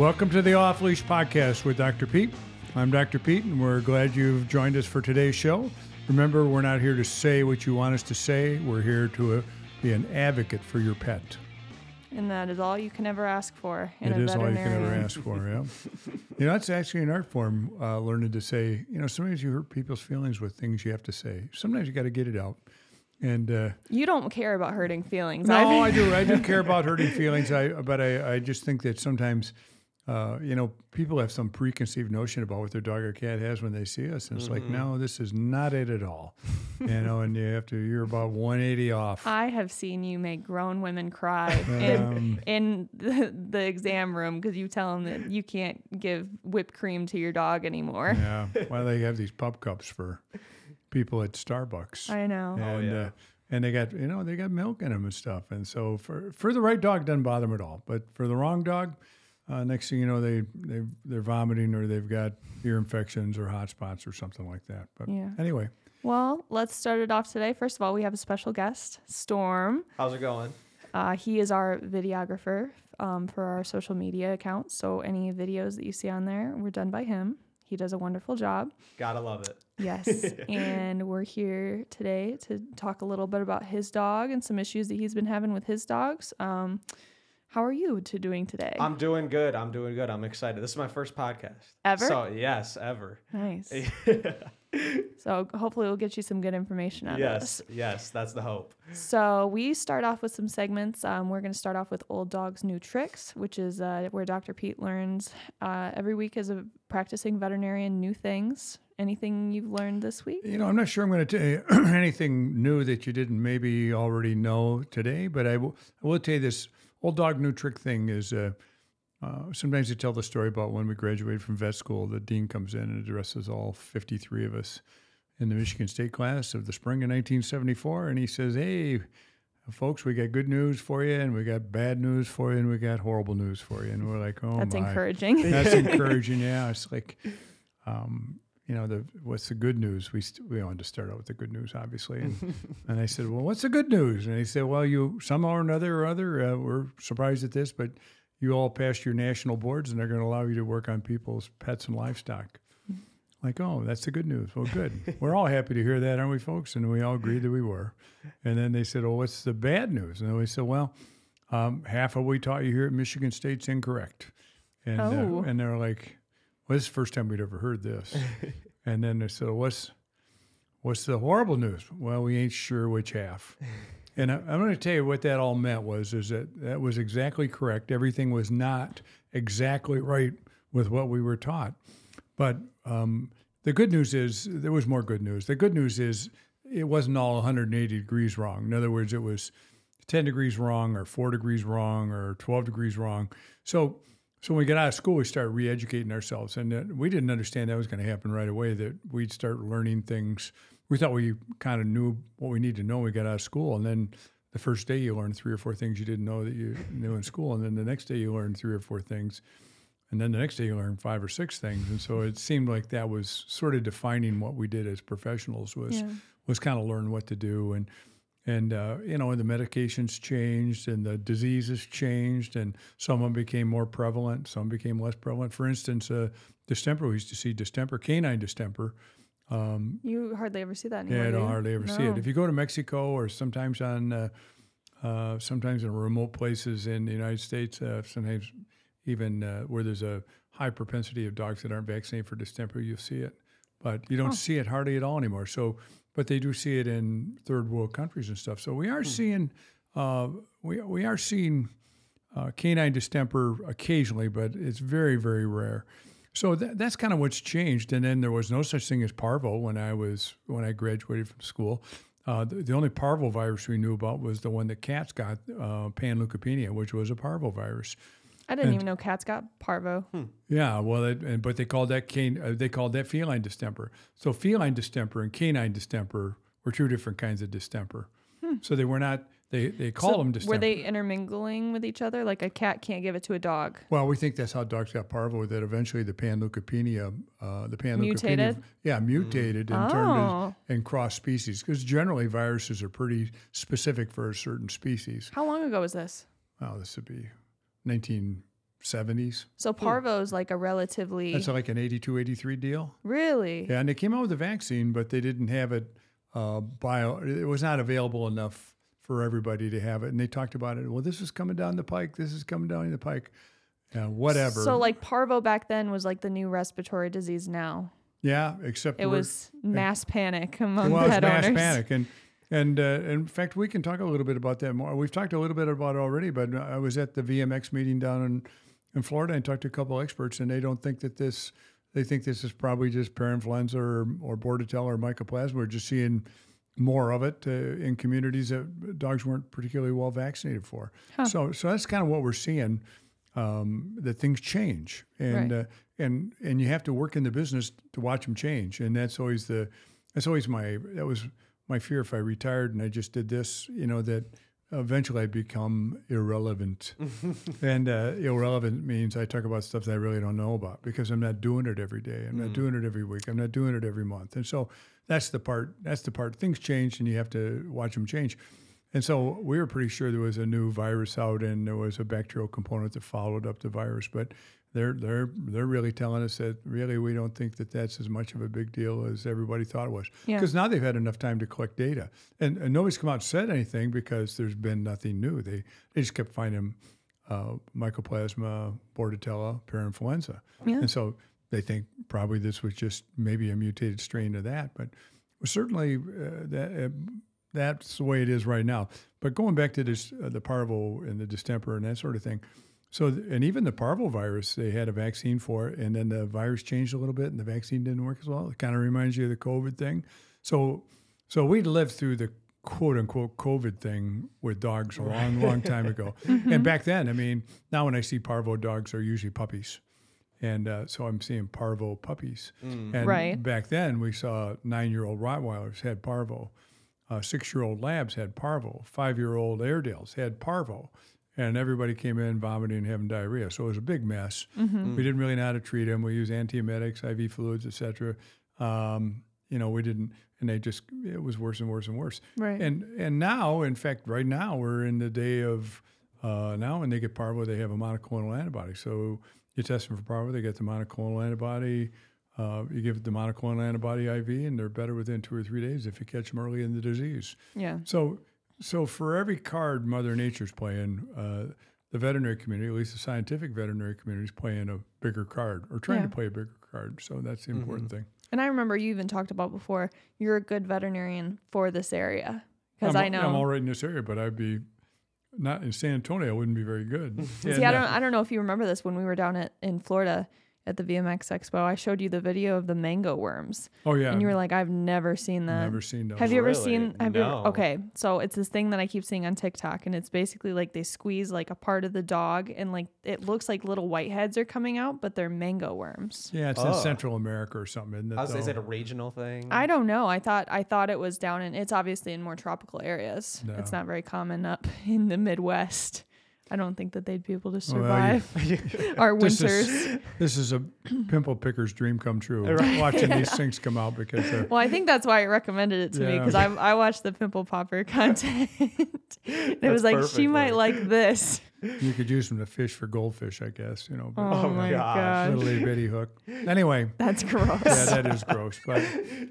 Welcome to the Off Leash Podcast with Dr. Pete. I'm Dr. Pete, and we're glad you've joined us for today's show. Remember, we're not here to say what you want us to say, we're here to uh, be an advocate for your pet. And that is all you can ever ask for in It is all you can ever ask for, yeah. you know, it's actually an art form, uh, learning to say, you know, sometimes you hurt people's feelings with things you have to say. Sometimes you got to get it out. And, uh, You don't care about hurting feelings. No, I do. I do care about hurting feelings. I, but I, I just think that sometimes, uh, you know, people have some preconceived notion about what their dog or cat has when they see us, and it's like, no, this is not it at all. you know, and you have to. You're about 180 off. I have seen you make grown women cry Um, in, in the, the exam room because you tell them that you can't give whipped cream to your dog anymore. yeah. Well, they have these pup cups for people at Starbucks. I know. and yeah. uh, and they got you know they got milk in them and stuff. And so for for the right dog, doesn't bother them at all. But for the wrong dog, uh, next thing you know, they they they're vomiting or they've got ear infections or hot spots or something like that. But Yeah. anyway, Well, let's start it off today. First of all, we have a special guest, Storm. How's it going? Uh, he is our videographer um, for our social media accounts. So any videos that you see on there were done by him. He does a wonderful job. Gotta love it. Yes. and we're here today to talk a little bit about his dog and some issues that he's been having with his dogs. Um, how are you to doing today? I'm doing good. I'm doing good. I'm excited. This is my first podcast. Ever? So yes, ever. nice. So hopefully we'll get you some good information out of yes, this. yes, that's the hope. So we start off with some segments. Um, we're going to start off with Old Dog's New Tricks, which is uh, where Dr. Pete learns uh, every week as a practicing veterinarian new things. Anything you've learned this week? you know I'm not sure I'm going to tell you anything new that you didn't maybe already know today. But I will I will tell you this old dog new trick thing is. Uh, uh, sometimes they tell the story about when we graduated from vet school. The dean comes in and addresses all 53 of us in the Michigan State class of the spring of 1974, and he says, "Hey, folks, we got good news for you, and we got bad news for you, and we got horrible news for you." And we're like, "Oh That's my!" encouraging. That's encouraging. Yeah, it's like, um, you know, the what's the good news? We st- we wanted to start out with the good news, obviously, and, and I said, "Well, what's the good news?" And he said, "Well, you somehow or another or other, uh, we're surprised at this, but." You all passed your national boards, and they're going to allow you to work on people's pets and livestock. Like, oh, that's the good news. Well, good. We're all happy to hear that, aren't we, folks? And we all agreed that we were. And then they said, oh, what's the bad news? And then we said, well, um, half of what we taught you here at Michigan State's incorrect. And, Oh. uh, and they're like, well, this is the first time we'd ever heard this. and then they said, well, what's, what's the horrible news? Well, we ain't sure which half. And I, I'm going to tell you what that all meant was is that that was exactly correct. Everything was not exactly right with what we were taught. But um, the good news is there was more good news. The good news is it wasn't all 180 degrees wrong. In other words, it was 10 degrees wrong or 4 degrees wrong or 12 degrees wrong. So so when we got out of school, we started re-educating ourselves, and uh, we didn't understand that was going to happen right away. That we'd start learning things. We thought we kind of knew what we needed to know. when We got out of school, and then the first day you learn three or four things you didn't know that you knew in school, and then the next day you learn three or four things, and then the next day you learn five or six things. And so it seemed like that was sort of defining what we did as professionals was Yeah. was kind of learn what to do and and uh, you know and the medications changed and the diseases changed and some of them became more prevalent some became less prevalent for instance uh, distemper we used to see distemper canine distemper um, You hardly ever see that anymore. yeah, I do don't you? hardly ever see it. If you go to Mexico or sometimes on, uh, uh, sometimes in remote places in the United States, uh, sometimes even uh, where there's a high propensity of dogs that aren't vaccinated for distemper, you'll see it. But you don't Oh. see it hardly at all anymore. So, but they do see it in third world countries and stuff. So we are seeing, uh, we we are seeing uh, canine distemper occasionally, but it's very very rare. So that, that's kind of what's changed. And then there was no such thing as parvo when I was when I graduated from school. Uh, the, the only parvovirus we knew about was the one that cats got, uh, panleukopenia, which was a parvovirus. I didn't and- even know cats got parvo. Yeah, well, it, and, but they called that cane, uh, they called that feline distemper. So feline distemper and canine distemper were two different kinds of distemper. So they were not. They they call So them distemper. Were they intermingling with each other? Like a cat can't give it to a dog. Well, we think that's how dogs got parvo. That eventually the panleukopenia, uh, the panleukopenia, Mutated? yeah, mutated and turned Oh. in, and cross species. Because generally viruses are pretty specific for a certain species. How long ago was this? Well, this would be 19 70s. So parvo's like a relatively That's like an 82, 83 deal. really. Yeah, and they came out with a vaccine, but they didn't have it uh, bio. It was not available enough for everybody to have it. And they talked about it. Well, this is coming down the pike. This is coming down the pike. Yeah, whatever. So like parvo back then was like the new respiratory disease now. yeah, except It was mass panic among well, pet mass owners. panic, and and uh, in fact, we can talk a little bit about that more. We've talked a little bit about it already, but I was at the VMX meeting down in in Florida and talked to a couple of experts, and they don't think that this. They think this is probably just parainfluenza or or bordetella or mycoplasma. We're just seeing more of it uh, in communities that dogs weren't particularly well vaccinated for. So so that's kind of what we're seeing. Um, that things change, and Right. uh, and and you have to work in the business to watch them change, and that's always the that's always my that was my fear if I retired and I just did this, you know, that eventually I'd become irrelevant. and uh, irrelevant means I talk about stuff that I really don't know about because I'm not doing it every day. I'm not doing it every week. I'm not doing it every month. And so that's the part. That's the part. Things change, and you have to watch them change. And so we were pretty sure there was a new virus out, and there was a bacterial component that followed up the virus. But they're they're they're really telling us that really we don't think that that's as much of a big deal as everybody thought it was. Yeah. Because now they've had enough time to collect data, and, and nobody's come out and said anything because there's been nothing new. They they just kept finding uh, mycoplasma, bordetella, parainfluenza, Yeah. and so they think probably this was just maybe a mutated strain of that. But certainly uh, that. Uh, that's the way it is right now. But going back to this, uh, the parvo and the distemper and that sort of thing. So, and even the parvovirus, they had a vaccine for it, and then the virus changed a little bit, and the vaccine didn't work as well. It kind of reminds you of the COVID thing. So, so we lived through the quote unquote COVID thing with dogs a long, long time ago. And back then, I mean, now when I see parvo dogs, they're usually puppies. And uh, so I'm seeing parvo puppies. And Right. back then, we saw nine year old Rottweilers had parvo. Uh, six year old labs had parvo. Five year old Airedales had parvo. And everybody came in vomiting and having diarrhea. So it was a big mess. Mm-hmm. We didn't really know how to treat them. We used antiemetics, IV fluids, et cetera. Um, you know, we didn't, and they just, it was worse and worse and worse. Right. And and now, in fact, right now we're in the day of uh, now when they get parvo, they have a monoclonal antibody. So you test them for parvo, they get the monoclonal antibody. Uh, you give the monoclonal antibody IV, and they're better within two or three days if you catch them early in the disease. yeah. So, so for every card Mother Nature's playing, uh, the veterinary community, at least the scientific veterinary community, is playing a bigger card or trying Yeah. to play a bigger card. So that's the important thing. And I remember you even talked about before you're a good veterinarian for this area because I'm, know. I'm all right in this area, but I'd be not in San Antonio. I wouldn't be very good. See, And, I uh, don't, I don't know if you remember this when we were down at in Florida at the VMX Expo. I showed you the video of the mango worms, oh yeah, and you were like, "I've never seen that." never seen those. Have you ever seen? Have you ever, okay, so it's this thing that I keep seeing on TikTok, and it's basically like they squeeze like a part of the dog, and like it looks like little whiteheads are coming out, but they're mango worms. Yeah, it's in Oh. Central America or something. Isn't it, I was is it a regional thing? I don't know. I thought I thought it was down in. It's obviously in more tropical areas. It's not very common up in the Midwest. I don't think that they'd be able to Well, you- survive our This winters. is, this is a pimple picker's dream come true. Watching these things come out because they're Well, I think that's why it recommended it to me because I I watched the pimple popper content. it was like perfect she might it. like this. you could use them to fish for goldfish, I guess. You know, but Oh, Oh, my gosh. gosh, little itty bitty hook. Anyway, that's gross. yeah, that is gross, but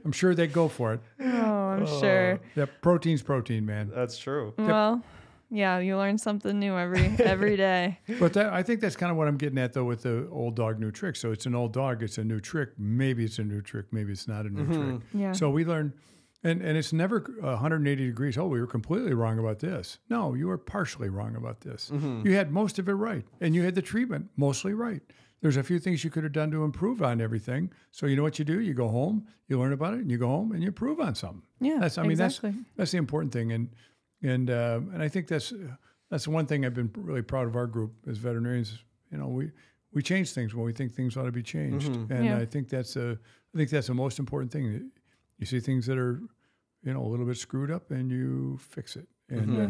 I'm sure they'd go for it. oh, I'm oh. sure. Yeah, protein's protein, man. That's true. Well, yeah, you learn something new every every day. But that, I think that's kind of what I'm getting at, though, with the old dog, new trick. So it's an old dog, it's a new trick. Maybe it's a new trick, maybe it's not a new trick. Mm-hmm. Yeah. So we learn, and, and it's never 180 degrees. Oh, we were completely wrong about this. No, you were partially wrong about this. Mm-hmm. You had most of it right, and you had the treatment mostly right. There's a few things you could have done to improve on everything. So you know what you do? You go home, you learn about it, and you go home and you improve on something. Yeah, that's I mean exactly. that's that's the important thing, and and uh, and I think that's that's one thing I've been really proud of our group as veterinarians. You know, we we change things when we think things ought to be changed, and Yeah. I think that's a I think that's the most important thing. You see things that are you know a little bit screwed up, and you fix it, and. Uh,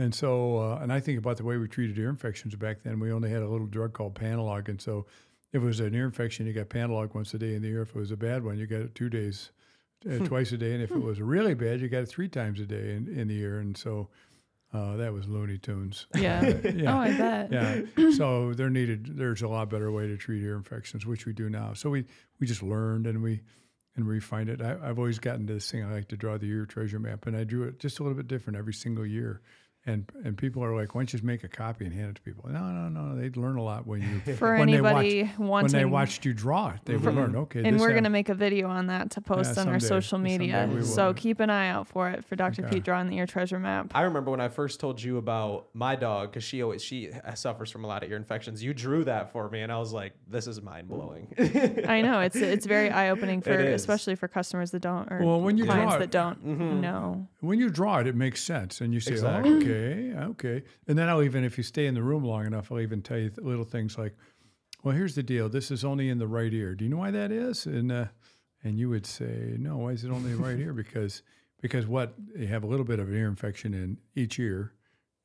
and so, uh, and I think about the way we treated ear infections back then. We only had a little drug called Panalog, and so if it was an ear infection, you got Panalog once a day in the ear. If it was a bad one, you got it two days, uh, twice a day, and if it was really bad, you got it three times a day in, in the ear. And so, uh, that was Looney Tunes. Yeah. yeah. Oh, I bet. Yeah. so there needed there's a lot better way to treat ear infections, which we do now. So we we just learned and we and refined it. I, I've always gotten to this thing. I like to draw the ear treasure map, and I drew it just a little bit different every single year. And and people are like, why don't you just make a copy and hand it to people? No, no, no. They'd learn a lot when you For when they watch- anybody when they watched you draw it. They would learn. Okay, and we're hap- gonna make a video on that to post on our social media. So keep an eye out for it for Dr. Okay. Pete drawing the ear treasure map. I remember when I first told you about my dog because she always she suffers from a lot of ear infections. You drew that for me, and I was like, "This is mind blowing." I know it's it's very eye opening for especially for customers that don't or Well, when you clients draw it- that don't Mhm. know. when you draw it, it makes sense, and you say, Exactly. oh, "Okay, okay." okay. And then I'll even, if you stay in the room long enough, I'll even tell you little things like, "Well, here's the deal. This is only in the right ear. Do you know why that is?" And uh, and you would say, "No, why is it only right ear?" Because because what you have a little bit of an ear infection in each ear,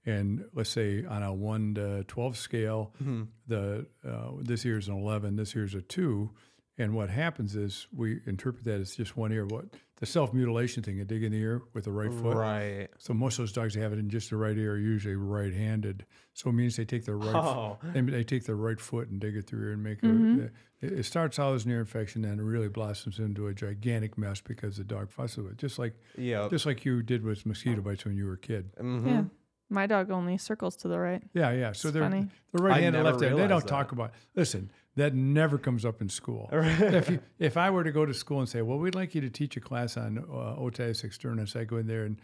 and let's say on a one to twelve scale, Mhm. the uh, this ear is an eleven, this ear is a two, and what happens is we interpret that as just one ear. What the self mutilation thing, a dig in the ear with the right foot. Right. So most of those dogs that have it in just the right ear are usually right-handed. So it means they take their right Oh. they, they take their right foot and dig it through ear and make Mhm. a. It, it starts out as an ear infection, then it really blossoms into a gigantic mess because the dog fusses with it. Just like Yeah. just like you did with mosquito bites when you were a kid. Mhm. Yeah. My dog only circles to the right. Yeah, yeah. So It's they're funny. the right hand and left hand. They don't realized talk that. about. Listen, that never comes up in school. if you, if I were to go to school and say, "Well, we'd like you to teach a class on uh, otitis externus," I go in there and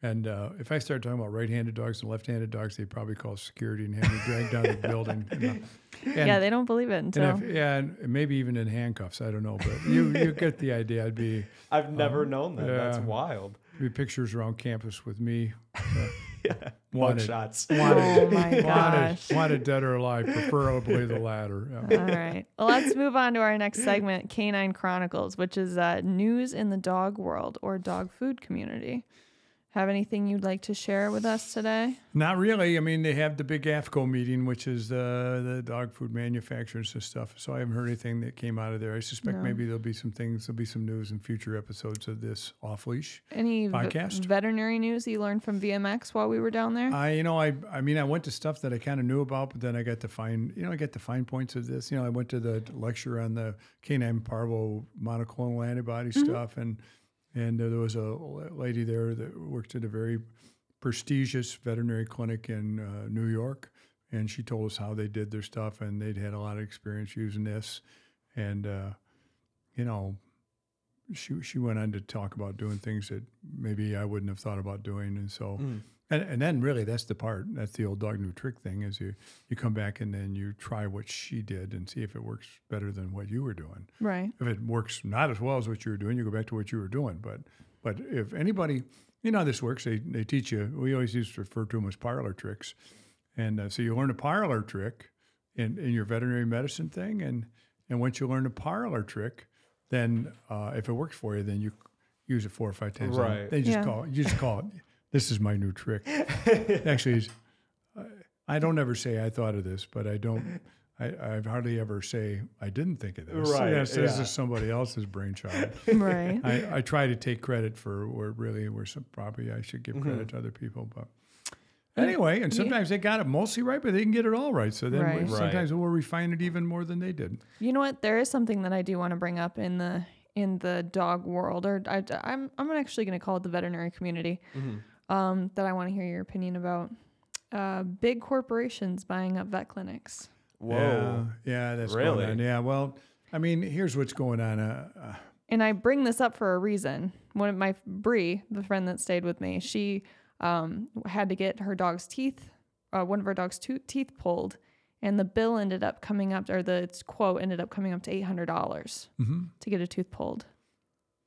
and uh, if I start talking about right-handed dogs and left-handed dogs, they probably call security and have me dragged down the building. you know. And, yeah, they don't believe it and until if, yeah, and maybe even in handcuffs. I don't know, but you you get the idea. I'd be I've never known that. That's wild. be pictures around campus with me. uh, Yeah. wanted, shots. wanted, Oh my gosh. wanted, wanted dead or alive, preferably the latter. Yeah. All right. Well, let's move on to our next segment, Canine Chronicles, which is uh, news in the dog world or dog food community. Have anything you'd like to share with us today? Not really. I mean, they have the big AAFCO meeting, which is the the dog food manufacturers and stuff. So I haven't heard anything that came out of there. I suspect No. maybe there'll be some things. There'll be some news in future episodes of this off leash. Any v- Podcast? veterinary news that you learned from VMX while we were down there? I, you know, I, I mean, I went to stuff that I kind of knew about, but then I got to find, you know, I got the fine points of this. You know, I went to the lecture on the canine parvo monoclonal antibody mm-hmm. stuff, and and there was a lady there that worked at a very prestigious veterinary clinic in uh, New York, and she told us how they did their stuff, and they'd had a lot of experience using this, and uh, you know, she she went on to talk about doing things that maybe I wouldn't have thought about doing, and so. Mm. And, and then really that's the part that's the old dog new trick thing is you you come back and then you try what she did and see if it works better than what you were doing right. if it works not as well as what you were doing you go back to what you were doing but but if anybody you know how this works they, they teach you we always used to refer to them as parlor tricks and uh, so you learn a parlor trick in, in your veterinary medicine thing and and once you learn a parlor trick then uh, if it works for you then you use it four or five times Right. they just Yeah. call it you just call it this is my new trick actually it's- I- I don't ever say I thought of this, but I don't. I, I hardly ever say I didn't think of this. Right, Yes, this is somebody else's brainchild. Right. I, I try to take credit for where really where some probably I should give Mm-hmm. credit to other people, but anyway, and sometimes they got it mostly right, but they didn't get it all right. So then we- Right. Right. sometimes we'll refine it even more than they did. You know what? There is something that I do want to bring up in the in the dog world, or I, I'm I'm actually going to call it the veterinary community. Mhm. Um, that I want to hear your opinion about. Uh, big corporations buying up vet clinics. Whoa. Yeah, yeah that's Really? Going on. Yeah, well, I mean, here's what's going on. Uh, uh, And I bring this up for a reason. One of my Bree, the friend that stayed with me, she um, had to get her dog's teeth, uh, one of her dog's to- teeth pulled, and the bill ended up coming up, or the quote ended up coming up to eight hundred dollars mhm. to get a tooth pulled.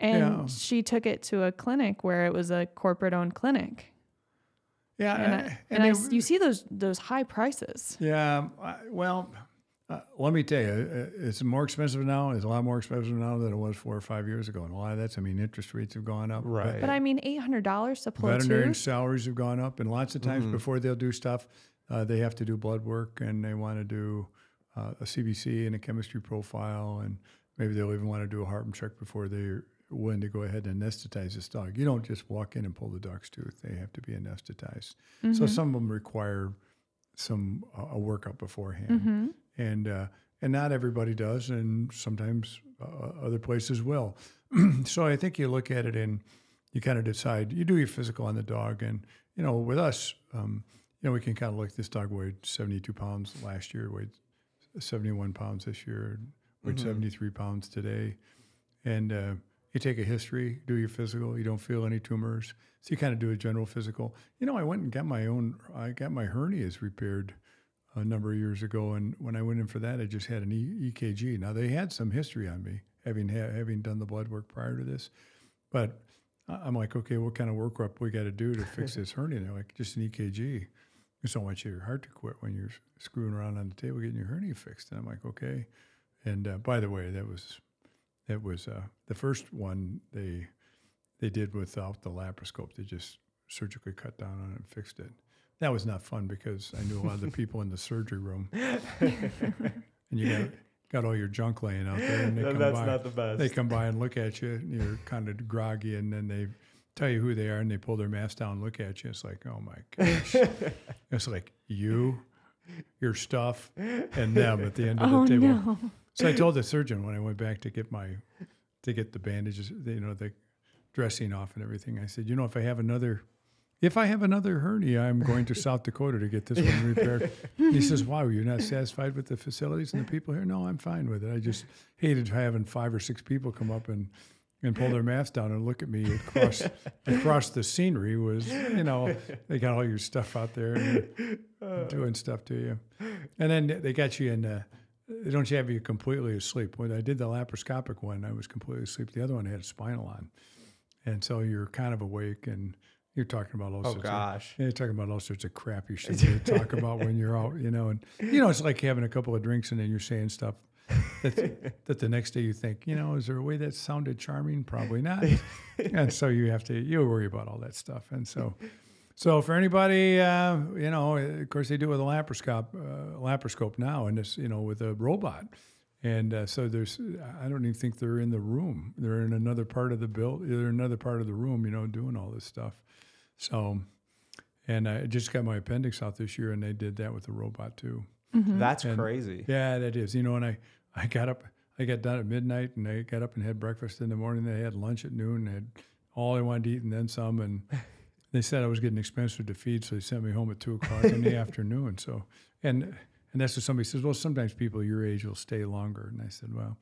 and Yeah. she took it to a clinic where it was a corporate-owned clinic, Yeah, and, I, and I they- you see those those high prices. Yeah, I, well, uh, let me tell you, uh, it's more expensive now. It's a lot more expensive now than it was four or five years ago. And a lot of that's, I mean, interest rates have gone up. but Right. But I mean, eight hundred dollars to pull Veterinarian salaries have gone up, and lots of times Mhm. before they'll do stuff, uh, they have to do blood work and they want to do uh, a CBC and a chemistry profile, and maybe they'll even want to do a heart check before they're willing to go ahead and anesthetize this dog. You don't just walk in and pull the dog's tooth; they have to be anesthetized. So some of them require some uh, a workup beforehand, and uh, and not everybody does, and sometimes uh, other places will. so I think you look at it and you kind of decide. You do your physical on the dog, and you know, with us, um, you know, we can kind of look. This dog weighed seventy two pounds last year, weighed seventy one pounds this year, weighed seventy three pounds today, and uh, you take a history, do your physical. You don't feel any tumors, so you kind of do a general physical. You know, I went and got my own. I got my hernias repaired a number of years ago, and when I went in for that, I just had an e- EKG. Now they had some history on me, having ha- having done the blood work prior to this, but I'm like, okay, what kind of workup we got to do to fix this hernia? They're like, just an EKG. Just don't want your heart to quit when you're screwing around on the table getting your hernia fixed. And I'm like, okay. And uh, by the way, that was that was uh, the first one they they did without the laparoscope. They just surgically cut down on it and fixed it. That was not fun because I knew a lot of the people in the surgery room, and you got got all your junk laying out there, and they come That's by. not the best. They come by and look at you, and you're kind of groggy, and then they tell you who they are, and they pull their mask down, and look at you. It's like, oh my gosh, it's like you, your stuff, and them at the end of Oh the table. no. So I told the surgeon when I went back to get my to get the bandages, you know, the dressing off and everything. I said, you know, if I have another if I have another hernia, I'm going to South Dakota to get this one repaired. And he says, Wow, you're not satisfied with the facilities and the people here? No, I'm fine with it. I just hated having five or six people come up and and pull their masks down and look at me across across the scenery was, you know, they got all your stuff out there and doing stuff to you. And then they got you in uh, they don't have you completely asleep. When I did the laparoscopic one, I was completely asleep. The other one had a spinal on. And so you're kind of awake and you're talking about all Oh sorts gosh. of, you're talking about all sorts of crap you should really talk about when you're out, you know, and you know, it's like having a couple of drinks and then you're saying stuff that, that the next day you think, you know, is there a way that sounded charming? Probably not. and so you have to, you worry about all that stuff. And so, so for anybody, uh, you know, of course they do it with a laparoscope, uh, laparoscope now, and this, you know, with a robot. And uh, so there's, I don't even think they're in the room. They're in another part of the build. They're in another part of the room, you know, doing all this stuff. So, and I just got my appendix out this year, and they did that with the robot too. Mm-hmm. That's And- crazy. Yeah, that is. You know, and I, I got up, I got done at midnight, and I got up and had breakfast in the morning. They had lunch at noon, and had all I wanted to eat, and then some. And they said I was getting expensive to feed, so they sent me home at two o'clock in the afternoon. So, and and that's what somebody says. Well, sometimes people your age will stay longer, and I said, well,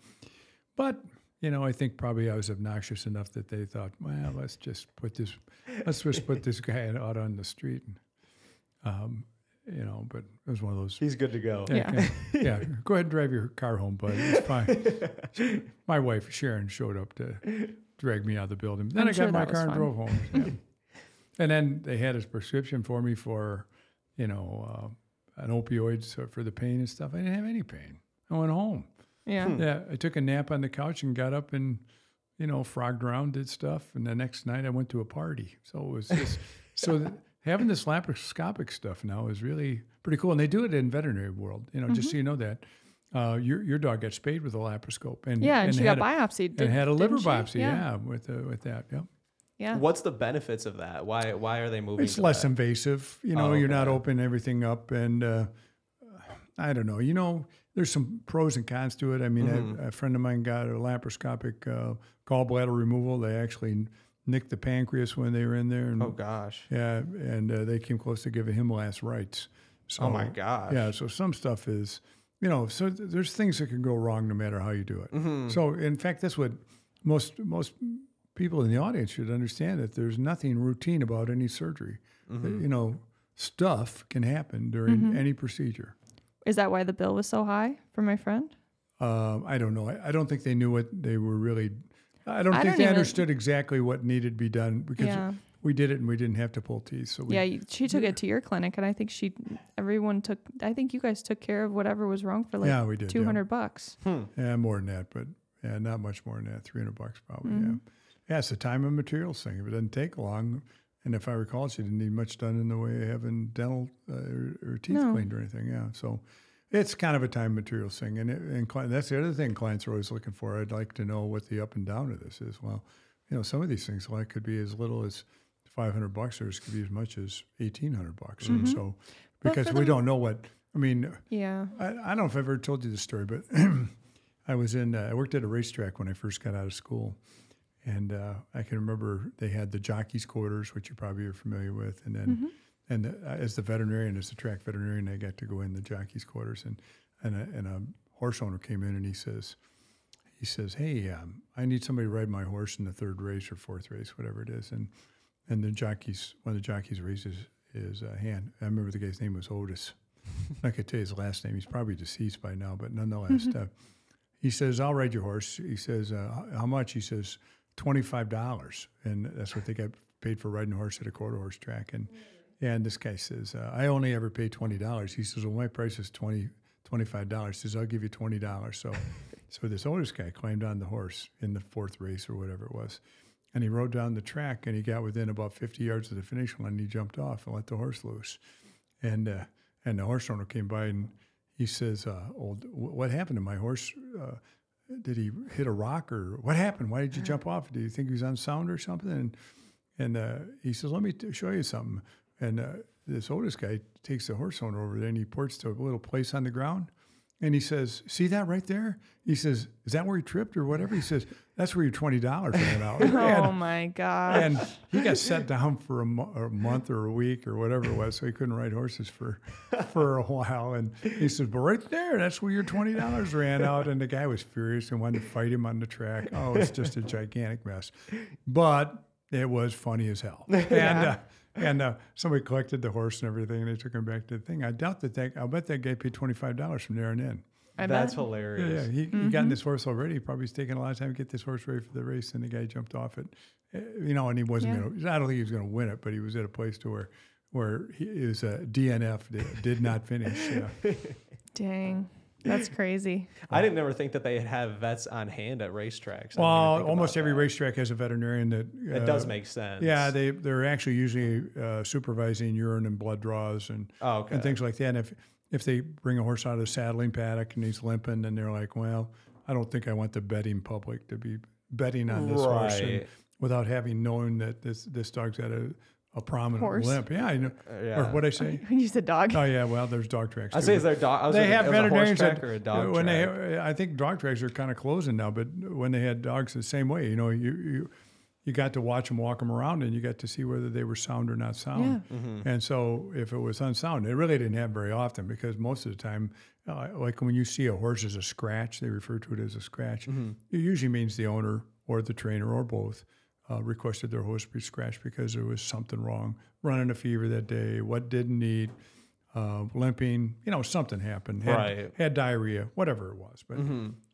but you know, I think probably I was obnoxious enough that they thought, well, let's just put this, let's just put this guy out on the street, and, um, you know. But it was one of those He's good to go. Yeah. okay. yeah. Go ahead and drive your car home, bud. It's fine. my wife Sharon showed up to drag me out of the building. Then I'm I got sure my car and fun. drove home. Yeah. and then they had a prescription for me for, you know, uh, an opioid for the pain and stuff. I didn't have any pain. I went home. Yeah. Hmm. Yeah, I took a nap on the couch and got up and, you know, frogged around, did stuff, and the next night I went to a party. So it was just so th- having this laparoscopic stuff now is really pretty cool, and they do it in veterinary world. You know, just so you know that. Uh, your your dog got spayed with a laparoscope, and Yeah, and, she got had a- biopsied. and had a liver she? biopsy. Yeah. Yeah, with uh, with that. Yep. Yeah. What's the benefits of that? Why why are they moving? It's to less that? invasive. You know, Oh, you're not opening everything up, and uh, I don't know. You know, there's some pros and cons to it. I mean, Mhm. a, a friend of mine got a laparoscopic uh, gallbladder removal. They actually nicked the pancreas when they were in there, and Oh gosh. yeah, and uh, they came close to giving him last rites. So, oh my gosh. Yeah, so some stuff is, you know, so th- there's things that can go wrong no matter how you do it. Mhm. So in fact, that's what most most people in the audience should understand that there's nothing routine about any surgery. Mhm. You know, stuff can happen during any procedure. Is that why the bill was so high for my friend? Um, I don't know. I, I don't think they knew what they were really. I don't I think don't they even- understood exactly what needed to be done because Yeah. we did it and we didn't have to pull teeth. So we, Yeah, she took it to your clinic, and I think she, everyone took. I think you guys took care of whatever was wrong for like yeah, we did. two yeah. bucks. Hmm. Yeah, more than that, but yeah, not much more than that. Three hundred bucks probably. Mhm. Yeah, yeah. It's a time and materials thing. If it doesn't take long, and if I recall, she didn't need much done in the way of having dental uh, or, or teeth No. cleaned or anything. Yeah, so it's kind of a time material thing, and, it, and cli- that's the other thing clients are always looking for. I'd like to know what the up and down of this is. Well, you know, some of these things like could be as little as five hundred bucks, or it could be as much as eighteen hundred bucks. And so, because we don't know what I mean, Yeah. I, I don't know if I've ever told you this story, but I was in, uh, I worked at a racetrack when I first got out of school. And uh, I can remember they had the jockey's quarters, which you probably are familiar with. And then, and uh, as the veterinarian, as the track veterinarian, I got to go in the jockey's quarters. And, and, a, and a horse owner came in and he says, he says, "Hey, um, I need somebody to ride my horse in the third race or fourth race, whatever it is." And and the jockeys, one of the jockeys raises his uh, hand. I remember the guy's name was Otis. I could tell you his last name. He's probably deceased by now, but nonetheless, uh, he says, "I'll ride your horse." He says, uh, "How- "How much?" He says, 25 dollars," and that's what they got paid for riding a horse at a quarter horse track. And and this guy says, uh, "I only ever pay twenty dollars." He says, "Well, my price is 20 25 dollars." Says, "I'll give you twenty dollars." So, so this Otis guy climbed on the horse in the fourth race or whatever it was. And he rode down the track and he got within about 50 yards of the finish line and he jumped off and let the horse loose. And uh, and the horse owner came by and he says, uh, "Old, what happened to my horse? Uh, did he hit a rock or what happened? Why did you jump off? Do you think he was on sound or something?" And and uh, he says, "Let me t- show you something." And uh, this Otis guy takes the horse owner over there and he points to a little place on the ground. And he says, "See that right there?" He says, "Is that where he tripped or whatever?" He says, "That's where your twenty dollars ran out." Oh And- my gosh. and he got set down for a, mo- a month or a week or whatever it was, so he couldn't ride horses for for a while. And he said, "But right there, that's where your twenty dollars ran out." And the guy was furious and wanted to fight him on the track. Oh, it's just a gigantic mess, but it was funny as hell. And uh, and uh, somebody collected the horse and everything, and they took him back to the thing. I doubt that that I'll bet that guy paid twenty five dollars from there on in. I That's bet. Hilarious. yeah. He, he got in this horse already. Probably was taking a lot of time to get this horse ready for the race, and the guy jumped off it. Uh, You know, and he wasn't Yeah. going to. I don't think he was going to win it, but he was at a place to where where he it was a DNF did, did not finish. Yeah. Dang. That's crazy. I didn't ever think that they have vets on hand at racetracks. I Well, almost every that. racetrack has a veterinarian that. It uh, does make sense. Yeah, they they're actually usually uh, supervising urine and blood draws and Oh, okay. and things like that. And if if they bring a horse out of the saddling paddock and he's limping, then they're like, well, I don't think I want the betting public to be betting on this horse and, without having known that this this dog's got a, a prominent Horse. limp. Yeah, I know. Uh, Or what I say? When you said dog. Oh yeah, well, there's dog tracks. I too, say but- is there dog? I they have it was a horse veterinarians that or a dog when track. they I think dog tracks are kind of closing now, but when they had dogs the same way, you know, you you you got to watch them walk them around and you got to see whether they were sound or not sound. Mm-hmm. And so if it was unsound, it really didn't happen very often because most of the time, uh, like when you see a horse as a scratch, they refer to it as a scratch. Mm-hmm. It usually means the owner or the trainer or both uh, requested their horse be scratched because there was something wrong, running a fever that day, what didn't eat, uh, limping, you know, something happened, had, Right. had diarrhea, whatever it was. But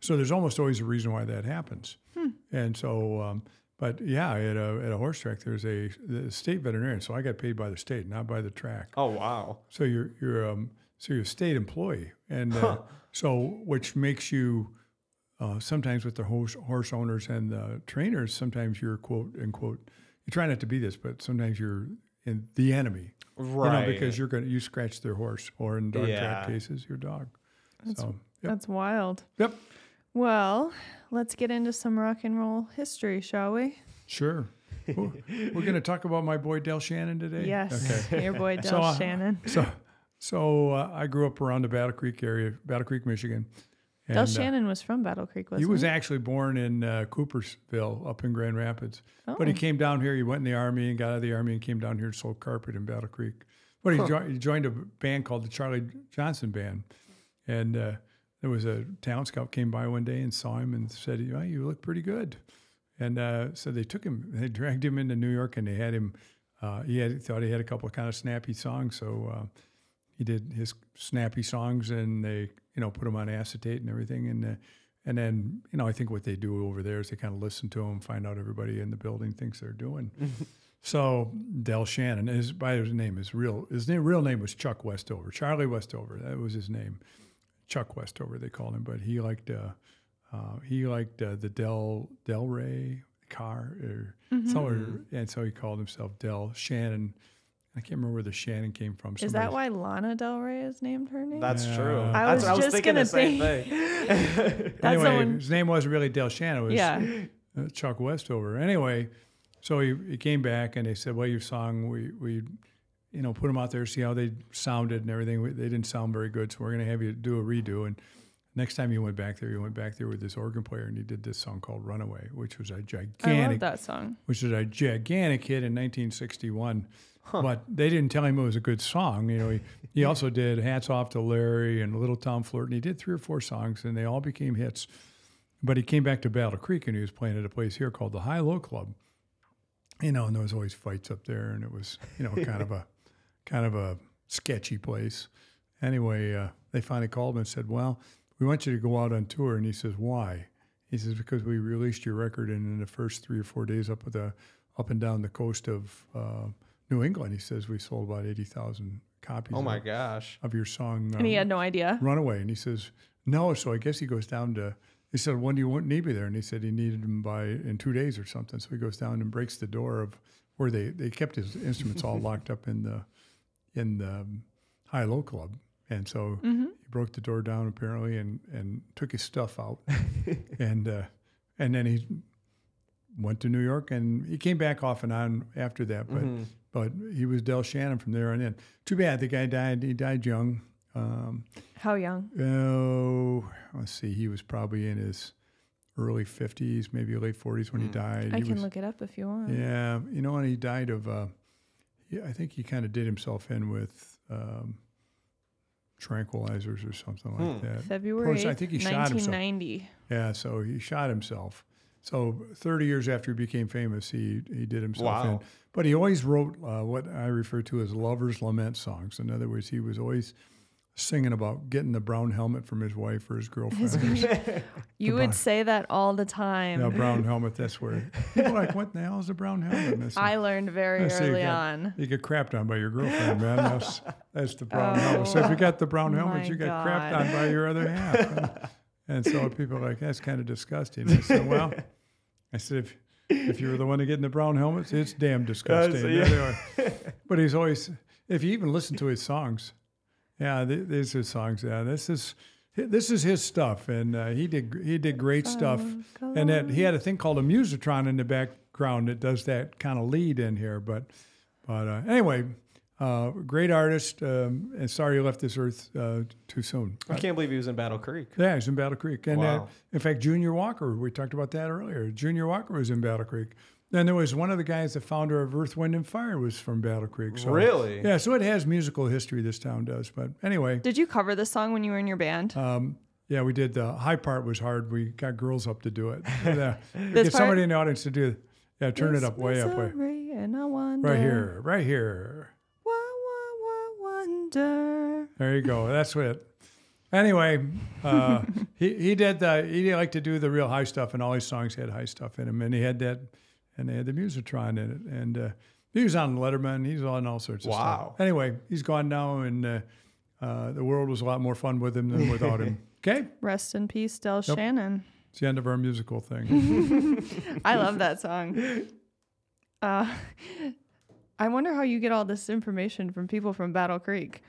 so there's almost always a reason why that happens. And so, um, but yeah, at a, at a horse track, there's a the state veterinarian. So I got paid by the state, not by the track. Oh wow. So you're you're um so you're a state employee, and uh, so which makes you uh, sometimes with the horse horse owners and the trainers, sometimes you're quote unquote. You try not to be this, but sometimes you're in the enemy, Right. You know, because you're gonna you scratch their horse, or in dog Yeah. track cases, your dog. so yep, That's wild. yep, Well, let's get into some rock and roll history, shall we? sure. We're we're gonna talk about my boy Del Shannon today. Yes. Okay. Your boy Del So, uh, Shannon. So, so uh, I grew up around the Battle Creek area, Battle Creek, Michigan. Del And, uh, Shannon was from Battle Creek, wasn't he he? was actually born in uh, Coopersville, up in Grand Rapids. But he Oh. came down here. He went in the army and got out of the army and came down here and sold carpet in Battle Creek. But he, jo- he joined a band called the Charlie Johnson Band, and uh, there was a town scout came by one day and saw him and said, "Well, you look pretty good." And uh, so they took him, they dragged him into New York, and they had him. Uh, he had thought he had a couple of kind of snappy songs, so uh, he did his snappy songs, and they you know put them on acetate and everything, and uh, and then you know I think what they do over there is they kind of listen to them, find out everybody in the building thinks they're doing. so Del Shannon, his by his name, his real his name, real name was Chuck Westover, Charlie Westover. That was his name, Chuck Westover they called him, but he liked uh, uh, he liked uh, the Del Del Rey car, or Mm-hmm. so, and so he called himself Del Shannon. I can't remember where the Shannon came from. Is that why Lana Del Rey is named her name? That's Yeah. true. I That's was what I was just thinking gonna the same think- thing. Anyway, someone- his name wasn't really Del Shannon. It was yeah. uh, Chuck Westover. Anyway, so he, he came back and they said, "Well, your song, we we, you know, put them out there, see how they sounded and everything. We- They didn't sound very good, so we're going to have you do a redo." And next time you went back there, you went back there with this organ player, and he did this song called "Runaway," which was a I love gigantic, that song. which was a gigantic hit in 1961. But they didn't tell him it was a good song. You know, he, he also did "Hats Off to Larry" and "Little Town Flirt," and he did three or four songs, and they all became hits. But he came back to Battle Creek, and he was playing at a place here called the High Low Club. You know, and there was always fights up there, and it was you know kind of a kind of a sketchy place. Anyway, uh, they finally called him and said, "Well, we want you to go out on tour." And he says, "Why?" He says, "Because we released your record, and in the first three or four days up at the up and down the coast of uh, New England, he says we sold about eighty thousand copies. oh my of, gosh. of your song, And he um, had no idea. Runaway. And he says, no. So I guess he goes down to, he said, when do you want need me there? And he said he needed him by in two days or something. So he goes down and breaks the door of where they, they kept his instruments all locked up in the, in the um, high low club. And so Mm-hmm. he broke the door down apparently and, and took his stuff out. and, uh, and then he went to New York and he came back off and on after that. But, Mhm. but he was Del Shannon from there on in. Too bad the guy died. He died young. Um, How young? Oh, let's see. He was probably in his early 50s, maybe late 40s when he Mm. died. I he can was, look it up if you want. Yeah, you know, and he died of. Uh, yeah, I think he kind of did himself in with um, tranquilizers or something like Hmm. that. February course, I think he shot himself. Yeah, so he shot himself. So 30 years after he became famous, he he did himself in. Wow. But he always wrote uh, what I refer to as lovers' lament songs. In other words, he was always singing about getting the brown helmet from his wife or his girlfriend. You The would bar- say that all the time. Yeah, brown helmet. That's where people are like, what the hell is a brown helmet? And I I learned very I see you early got- on. you get crapped on by your girlfriend, man. That's that's the brown Oh, helmet. So if you got the brown oh helmet, you got crapped God. on by your other half. And, and so people are like, that's kind of disgusting. I said, well, I said if if you were the one to get in the brown helmets, it's damn disgusting. yeah. There they. But he's always, if you even listen to his songs, yeah, th- these are songs. Yeah, this is this is his stuff, and uh, he did he did great stuff. And that he had a thing called a musitron in the background that does that kind of lead in here. But but uh, anyway, uh, great artist. Um, and sorry you left this earth uh, too soon. I can't believe he was in Battle Creek. Yeah, he's in Battle Creek. And uh, Wow. in fact, Junior Walker, we talked about that earlier. Junior Walker was in Battle Creek. Then there was one of the guys, the founder of Earth, Wind, and Fire, was from Battle Creek. So, Really? Yeah, so it has musical history, this town does. But anyway, Did you cover this song when you were in your band? um, yeah, we did. The high part was hard. We got girls up to do it. Yeah, get part? somebody in the audience to do it. Yeah, turn it up, way up, way. misery And I wonder, Right here, right here. Why, why, why wonder? There you go. That's it. Anyway, uh, he he did the he liked to do the real high stuff, and all his songs had high stuff in them, and he had that, and they had the Musitron in it, and uh, he was on Letterman. He's on all sorts of Wow. stuff. Anyway, he's gone now, and uh, uh, the world was a lot more fun with him than without him. Okay, Rest in peace, Del Shannon. it's the end of our musical thing. I love that song. Uh, I wonder how you get all this information from people from Battle Creek.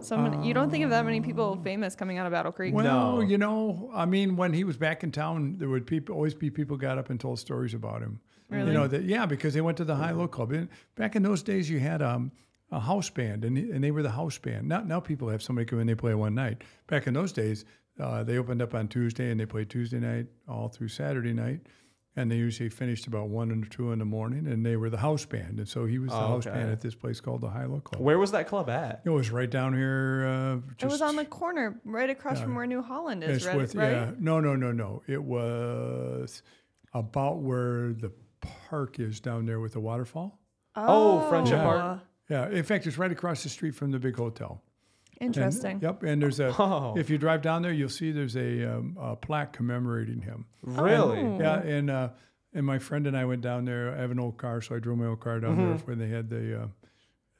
So many, you don't think of that many people famous coming out of Battle Creek. Well, No. you know, I mean, when he was back in town, there would people always be people got up and told stories about him. Really? You know that yeah, because they went to the high low club. And back in those days, you had um, a house band, and and they were the house band. Now now people have somebody come in, they play one night. Back in those days, uh, they opened up on Tuesday and they played Tuesday night all through Saturday night. And they usually finished about one and two in the morning, and they were the house band. And so he was the Oh, house okay. band at this place called the High Low Club. Where was that club at? It was right down here. Uh, it was on the corner, right across from where New Holland is, It's right? with right? yeah. No, no, no, no. It was about where the park is down there with the waterfall. Oh, Friendship Yeah. Park? Yeah. In fact, it's right across the street from the big hotel. And- Interesting. yep. And there's a. Oh, If you drive down there, you'll see there's a, um, a plaque commemorating him. really? Oh. Yeah. And uh, and my friend and I went down there. I have an old car, so I drove my old car down there when they had the uh,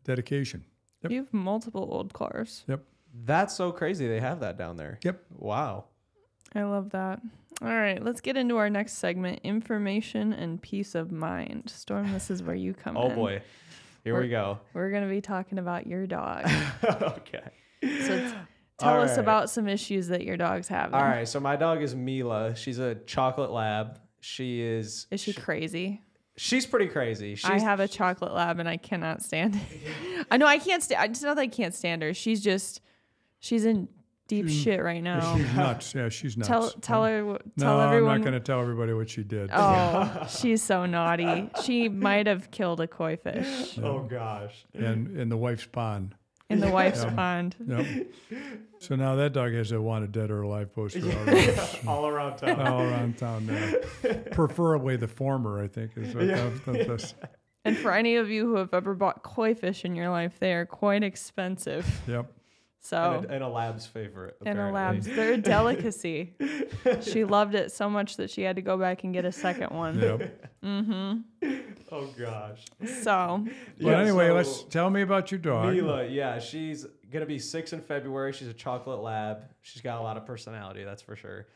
dedication. Yep. You have multiple old cars. Yep. That's so crazy. They have that down there. Yep. Wow. I love that. All right, let's get into our next segment information and peace of mind. Storm, this is where you come Oh in. Oh, boy. Here we go. We're gonna be talking about your dog. okay. So tell All us right. about some issues that your dog's having. All right. So my dog is Mila. She's a chocolate lab. She is. Is she crazy? She's pretty crazy. She's, I have a chocolate lab and I cannot stand it. I know I can't stand. It's not that I can't stand her. She's just, she's in deep hmm. shit right now. She's nuts. Yeah, she's nuts. Tell tell her wh- no, everyone. I'm not going to tell everybody what she did. Oh, she's so naughty. She might have killed a koi fish Oh gosh. And in the wife's pond. in the wife's Yeah. pond. Yep. so now that dog has a wanted dead or alive poster all around, All around town. all around town now. Preferably the former, I think, is what that- that- that's- And for any of you who have ever bought koi fish in your life, they are quite expensive. Yep. So And, a, and a lab's favorite. and a labs, they're a delicacy. she loved it so much that she had to go back and get a second one. Yep. Mm-hmm. Oh gosh. So But Yeah, anyway, so- let's tell me about your dog. Mila, yeah, she's gonna be six in February. She's a chocolate lab. She's got a lot of personality, that's for sure.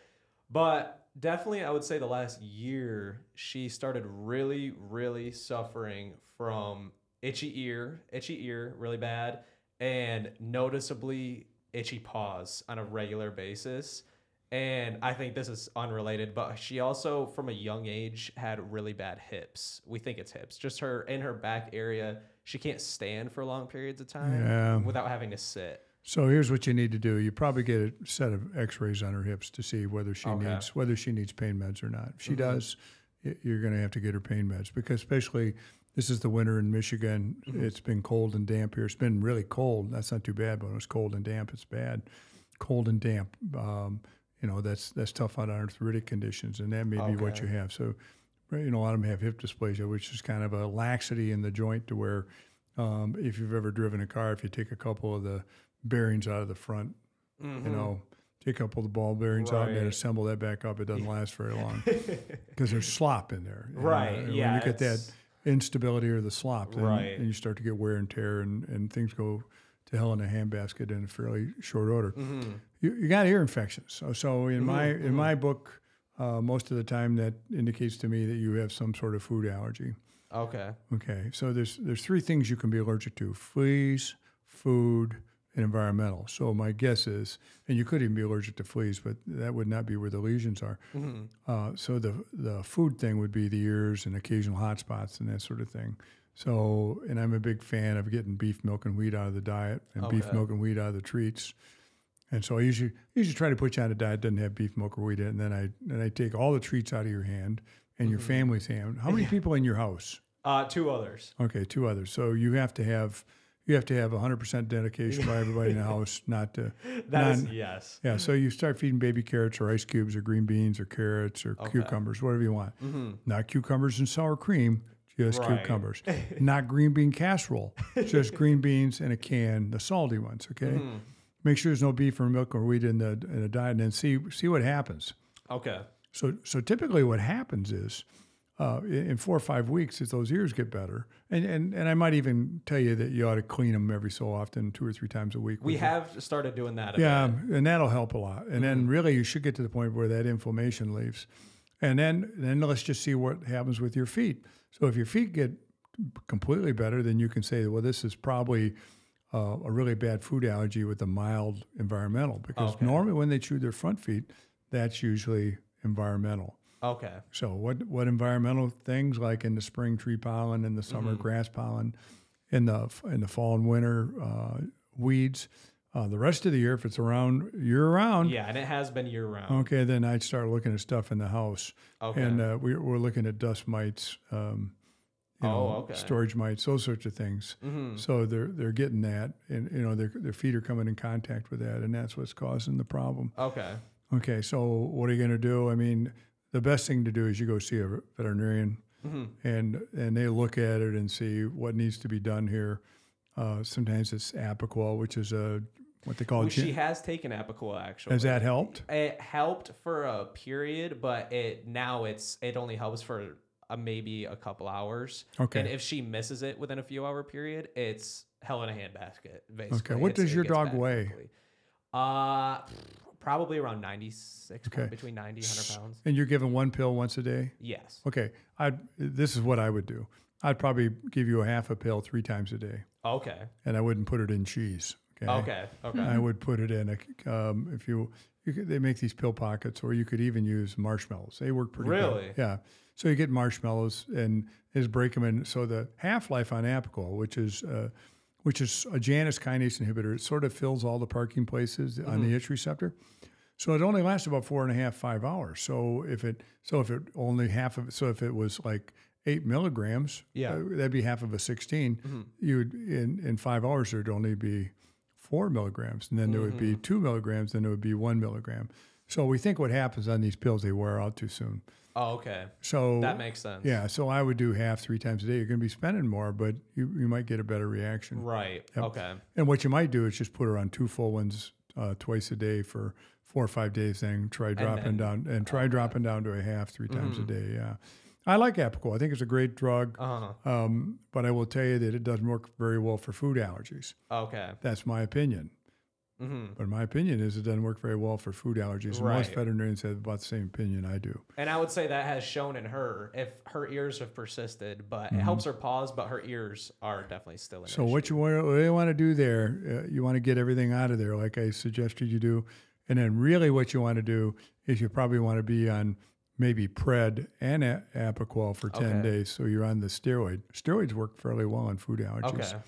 But definitely, I would say the last year she started really, really suffering from itchy ear, itchy ear, really bad, and noticeably itchy paws on a regular basis. And I think this is unrelated, but she also, from a young age, had really bad hips. We think it's hips. Just her in her back area, she can't stand for long periods of time Yeah. without having to sit. So here's what you need to do. You probably get a set of X-rays on her hips to see whether she Okay. needs whether she needs pain meds or not. If she Mhm. does, you're going to have to get her pain meds because especially this is the winter in Michigan. Mhm. It's been cold and damp here. It's been really cold. That's not too bad, but when it's cold and damp, it's bad. Cold and damp. Um, you know that's that's tough on arthritic conditions, and that may be what you have. So, you know, a lot of them have hip dysplasia, which is kind of a laxity in the joint to where um, if you've ever driven a car, if you take a couple of the bearings out of the front, you know, take a couple of the ball bearings out and then Mm-hmm. Assemble that back up, it doesn't last very long because there's slop in there. And, Right, uh, yeah, When you get that instability or the slop, then, Right. then you start to get wear and tear and, and things go to hell in a handbasket in a fairly short order. Mhm. You, you got ear infections. So, so in my Mhm, in my book, uh, most of the time that indicates to me that you have some sort of food allergy. Okay. Okay, so there's there's three things you can be allergic to: fleas, food, and environmental. So my guess is, and you could even be allergic to fleas, but that would not be where the lesions are. Mhm. Uh, so the the food thing would be the ears and occasional hot spots and that sort of thing. So, and I'm a big fan of getting beef, milk, and wheat out of the diet, and beef, milk, and wheat out of the treats. And so I usually usually try to put you on a diet that doesn't have beef, milk, or wheat in, it, and then I then I take all the treats out of your hand and your Mhm. family's hand. How many people in your house? Uh, two others. Okay, two others. So you have to have you have to have 100% dedication by everybody in the house not to That is None. yes. yeah so you start feeding baby carrots or ice cubes or green beans or carrots or Okay. cucumbers whatever you want Mm-hmm. not cucumbers and sour cream just Right. cucumbers not green bean casserole just green beans and a can the salty ones okay Mm-hmm. make sure there's no beef or milk or wheat in the in the diet and then see see what happens Okay. so, so typically what happens is uh, in four or five weeks, as those ears get better, and, and, and I might even tell you that you ought to clean them every so often, two or three times a week. We have started doing that. Yeah, bit. and that'll help a lot. And then Mhm. really, you should get to the point where that inflammation leaves, and then then let's just see what happens with your feet. So if your feet get completely better, then you can say, well, this is probably uh, a really bad food allergy with a mild environmental, because Okay. normally when they chew their front feet, that's usually environmental. Okay. So what what environmental things like in the spring tree pollen, in the summer Mhm. grass pollen, in the in the fall and winter uh, weeds. Uh, the rest of the year, if it's around year round, Yeah, and it has been year round. okay, then I'd start looking at stuff in the house, Okay. and uh, we, we're looking at dust mites, um, you know, Oh, okay. storage mites, those sorts of things. mm-hmm. So they're they're getting that, and you know their their feet are coming in contact with that, and that's what's causing the problem. Okay. Okay, so what are you going to do? I mean, the best thing to do is you go see a veterinarian, Mm-hmm. and and they look at it and see what needs to be done here. Uh, sometimes it's Apoquel, which is a what they call Well, a she has taken Apoquel actually. Has that helped? It helped for a period, but it now it's it only helps for uh, maybe a couple hours. Okay. And if she misses it within a few hour period, it's hell in a handbasket. Basically. Okay. What It's- does your dog weigh? quickly. Uh, probably around 96, Okay. between 90, 100 pounds. And you're given one pill once a day. Yes. Okay, I this is what I would do. I'd probably give you a half a pill three times a day, Okay. and I wouldn't put it in cheese. Okay. Okay. Okay. I would put it in a, um, if you, you could, they make these pill pockets, or you could even use marshmallows. They work pretty Really? good. Yeah. So you get marshmallows and is break them in. So the half life on Apoquel, which is uh, which is a Janus kinase inhibitor, it sort of fills all the parking places on Mm-hmm. the itch receptor. So it only lasts about four and a half, five hours. So if it, so if it only half of, so if it was like eight milligrams, Yeah. Mm-hmm. uh, that'd be half of a 16. You'd in in five hours there'd only be four milligrams, and then there would Mm-hmm. be two milligrams, then it would be one milligram. So we think what happens on these pills, they wear out too soon. Oh, okay. So That makes sense. yeah. So I would do half three times a day. You're going to be spending more, but you, you might get a better reaction. Right. Okay. And what you might do is just put her on two full ones uh, twice a day for four or five days, then try dropping then- down and try dropping down to a half three times Mm-hmm. a day. Yeah. I like Apoquel. I think it's a great drug, Uh huh. um, but I will tell you that it doesn't work very well for food allergies. Okay. That's my opinion. Mm-hmm. But my opinion is it doesn't work very well for food allergies. And Most veterinarians have about the same opinion I do. And I would say that has shown in her if her ears have persisted, but Mm-hmm. it helps her pause, but her ears are definitely still in So what you want, what you want to do there, uh, you want to get everything out of there, like I suggested you do, and then really what you want to do is you probably want to be on maybe Pred and a- Apoquel for ten Okay. days, so you're on the steroid. Steroids work fairly well on food allergies. Okay.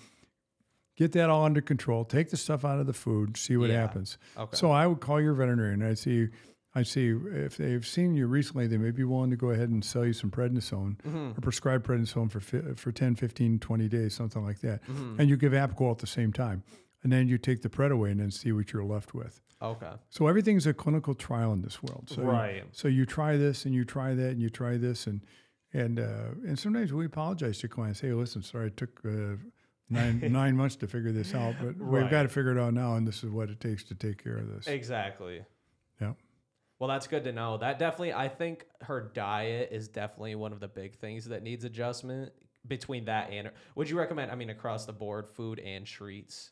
Get that all under control. Take the stuff out of the food. See what Yeah. happens. Okay. So I would call your veterinarian. I see, I see if they've seen you recently, they may be willing to go ahead and sell you some prednisone Mm-hmm. or prescribe prednisone for for 10, 15, 20 days, something like that. Mm-hmm. And you give Apoquel at the same time. And then you take the pred away and then see what you're left with. okay. So everything's a clinical trial in this world. So Right. so you try this and you try that and you try this and and uh, and sometimes we apologize to clients. Hey, listen, sorry, I took uh, nine nine months to figure this out, but we've got to figure it out now, and this is what it takes to take care of this. Exactly. Yeah. Well, that's good to know. That definitely, I think her diet is definitely one of the big things that needs adjustment between that and. Would you recommend? I mean, across the board, food and treats.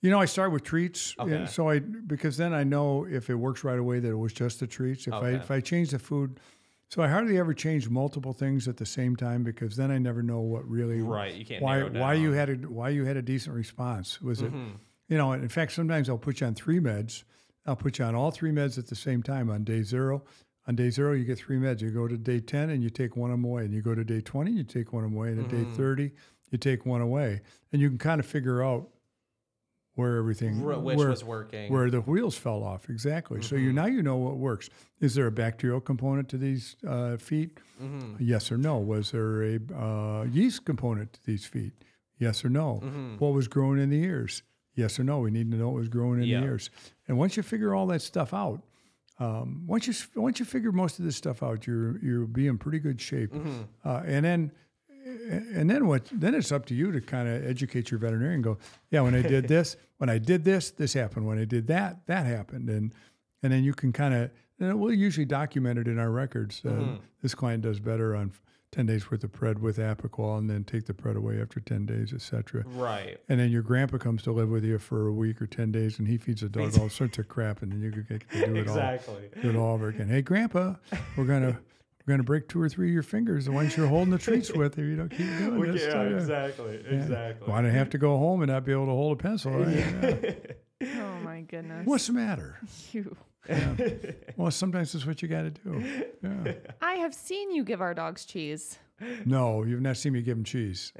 You know, I start with treats, Okay. so I because then I know if it works right away that it was just the treats. If I if I change the food, so I hardly ever change multiple things at the same time because then I never know what really Right. You can't. why why you had a why you had a decent response. Was it Mhm. you know? In fact, sometimes I'll put you on three meds. I'll put you on all three meds at the same time on day zero. On day zero, you get three meds. You go to day ten and you take one of them away, and you go to day twenty, you take one of them away, and at day Mhm. thirty, you take one away, and you can kind of figure out where everything Wh- Which where, was working. where the wheels fell off exactly. So you Mhm. now you know what works. Is there a bacterial component to these uh, feet? hmm Yes or no. Was there a uh, yeast component to these feet? Yes or no. hmm What was growing in the ears? Yes or no. We need to know what was growing in Yeah. the ears. And once you figure all that stuff out, um, once you once you figure most of this stuff out, you're you'll be in pretty good shape. hmm Uh, and then and then what? Then it's up to you to kind of educate your veterinarian. And go, yeah. When I did this, when I did this, this happened. When I did that, that happened. And and then you can kind of. And we'll usually document it in our records. Uh, Mhm. This client does better on ten days worth of pred with Apoquel, and then take the pred away after ten days, etc. Right. And then your grandpa comes to live with you for a week or ten days, and he feeds the dog all sorts of crap, and then you get to do it Exactly. all, do it all over again. Hey, grandpa, we're gonna we're gonna break two or three of your fingers, the ones you're holding the treats with, if you don't keep doing We- this. yeah, exactly. Yeah. Exactly. Why do I have to go home and not be able to hold a pencil? right? Yeah. Oh my goodness. What's the matter? you? Well, sometimes that's what you got to do. Yeah. I have seen you give our dogs cheese, No, you've not seen me give them cheese.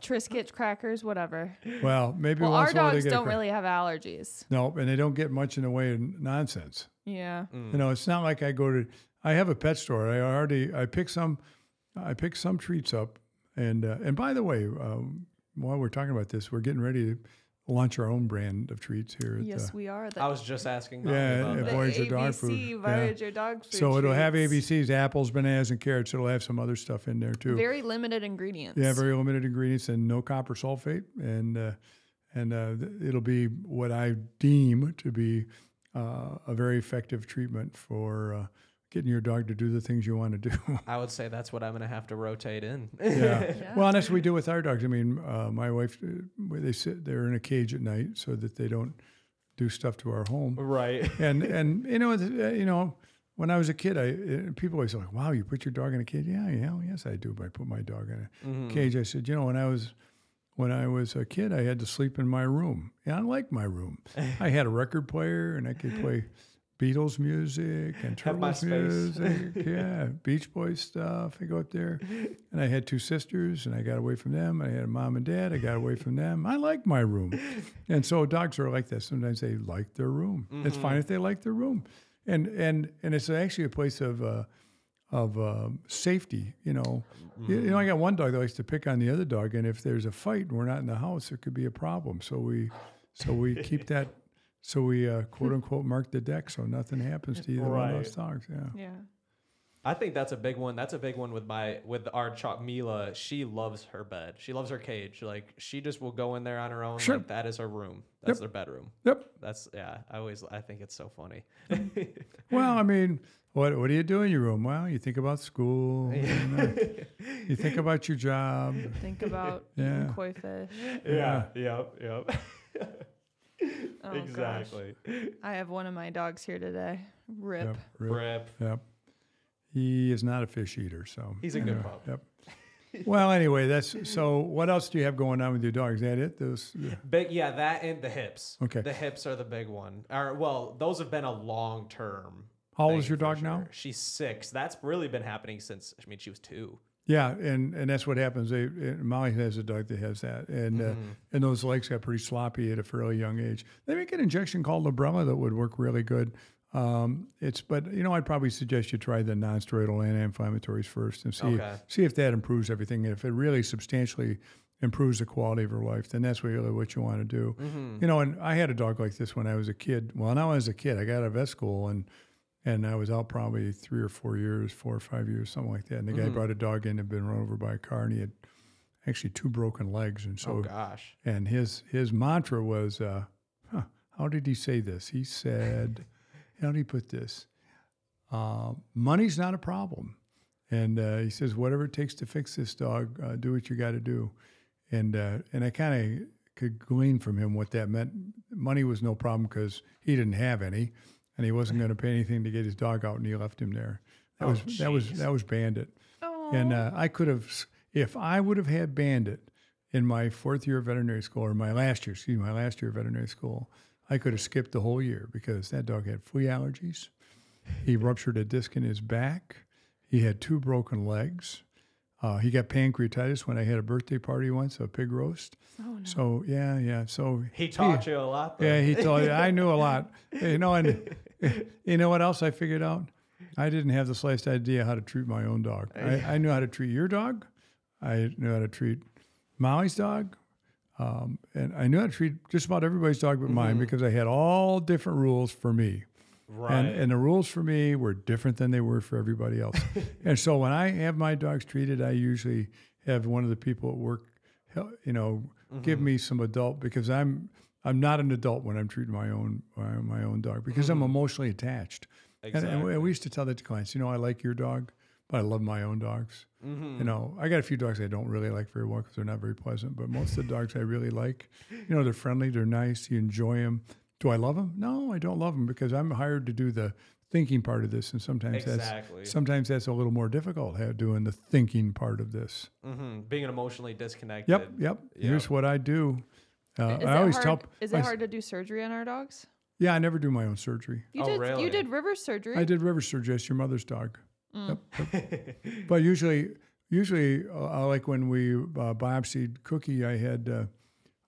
Triscuit crackers, whatever. Well, maybe Well, our once in a they dogs get don't really have allergies. No, and they don't get much in the way of nonsense. Yeah. Mm. You know, it's not like I go to. I have a pet store. I already. I pick some. I pick some treats up, and uh, and by the way, um, while we're talking about this, we're getting ready to launch our own brand of treats here. At Yes, the, we are. The, I was just asking. Yeah, about yeah, that. the Voyager dog ABC, food. Yeah. Dog food. so it'll have. ABCs, apples, bananas, and carrots. It'll have some other stuff in there too. Very limited ingredients. yeah, very limited ingredients and no copper sulfate, and uh, and uh, it'll be what I deem to be uh, a very effective treatment for uh, getting your dog to do the things you want to do. I would say that's what I'm gonna have to rotate in. yeah. Yeah. Well, and that's what we do with our dogs. I mean, uh, my wife, uh, where they sit, they're in a cage at night so that they don't do stuff to our home. right. And and you know, uh, you know, when I was a kid, I uh, people always like, "Wow, you put your dog in a cage?" Yeah, yeah, yes, I do. But I put my dog in a Mm-hmm. cage. I said, you know, when I was when I was a kid, I had to sleep in my room. And I like my room. I had a record player, and I could play Beatles music and Turtles music. yeah, Beach Boys stuff. I go up there, and I had two sisters, and I got away from them. I had a mom and dad. I got away from them. I like my room, and so dogs are like that. Sometimes they like their room. It's fine if they like their room, and and and it's actually a place of. Uh, of um, safety. You know, you, you know, I got one dog that likes to pick on the other dog, and if there's a fight and we're not in the house, there could be a problem. So we, so we keep that. So we uh, quote unquote mark the deck so nothing happens to either one of those Right. dogs. Yeah. Yeah. I think that's a big one. That's a big one with my with our chalk Mila. She loves her bed. She loves her cage. Like she just will go in there on her own. Sure. Like that is her room. That's their bedroom. Yep. That's yeah. I always I think it's so funny. Well, I mean, what what do you do in your room? Well, you think about school. and, uh, you think about your job. Think about Yeah. koi fish. yeah. Yep. Yep. Oh, gosh. exactly. I have one of my dogs here today. Rip. Yep. Rip. Rip. Yep. He is not a fish eater, so He's a good yeah, pup. Yep. Well, anyway, that's so. What else do you have going on with your dog? Is that it? Those. Big yeah, that and the hips. Okay. The hips are the big one. Or well, those have been a long term. How old is your dog now? She's six. That's really been happening since I mean she was two. Yeah, and and that's what happens. They, uh, Molly has a dog that has that, and uh, and those legs got pretty sloppy at a fairly young age. They make an injection called Librela that would work really good. Um, it's but you know I'd probably suggest you try the non-steroidal anti-inflammatories first and see Okay. see if that improves everything. If it really substantially improves the quality of her life, then that's really what you want to do. You know, and I had a dog like this when I was a kid. Well, now as a kid, I got out of vet school and and I was out probably three or four years, four or five years, something like that. And the guy brought a dog in and had been run over by a car, and he had actually two broken legs. And so, oh gosh. and his his mantra was, uh, huh, how did he say this? He said, how did he put this? Uh, money's not a problem. And uh, he says, whatever it takes to fix this dog, uh, do what you got to do. And uh, and I kind of could glean from him what that meant. Money was no problem because he didn't have any, and he wasn't going to pay anything to get his dog out, and he left him there. That Oh, was that was that was Bandit. Oh. And uh, I could have, if I would have had Bandit in my fourth year of veterinary school, or my last year, excuse me, my last year of veterinary school, I could have skipped the whole year because that dog had flea allergies. He ruptured a disc in his back. He had two broken legs. Uh, he got pancreatitis when I had a birthday party once, a pig roast. oh no. So yeah, yeah. So He taught you a lot. Though. yeah, he taught. you. I knew a lot. You know, and you know what else I figured out? I didn't have the slightest idea how to treat my own dog. I, I knew how to treat your dog. I knew how to treat Molly's dog. Um, and I knew how to treat just about everybody's dog but mine because I had all different rules for me. right. And, and the rules for me were different than they were for everybody else. and so when I have my dogs treated, I usually have one of the people at work, you know, give me some adult because I'm I'm not an adult when I'm treating my own my, own dog because I'm emotionally attached. And- And, we used to tell that to clients. You know, I like your dog, but I love my own dogs. You know, I got a few dogs I don't really like very well because they're not very pleasant. But most of the dogs I really like. You know, they're friendly, they're nice, you enjoy them. Do I love them? No, I don't love them because I'm hired to do the thinking part of this, and sometimes Exactly. that's sometimes that's a little more difficult doing the thinking part of this. hmm Being emotionally disconnected. Yep, yep. Here's what I do. Uh, is I it always hard, tell. is it s- hard to do surgery on our dogs? Yeah, I never do my own surgery. You Oh, did really? you did river surgery. I did river surgery. It's your mother's dog. Mm. Yep, yep. but usually, usually, uh, like when we uh, biopsied Cookie, I had uh,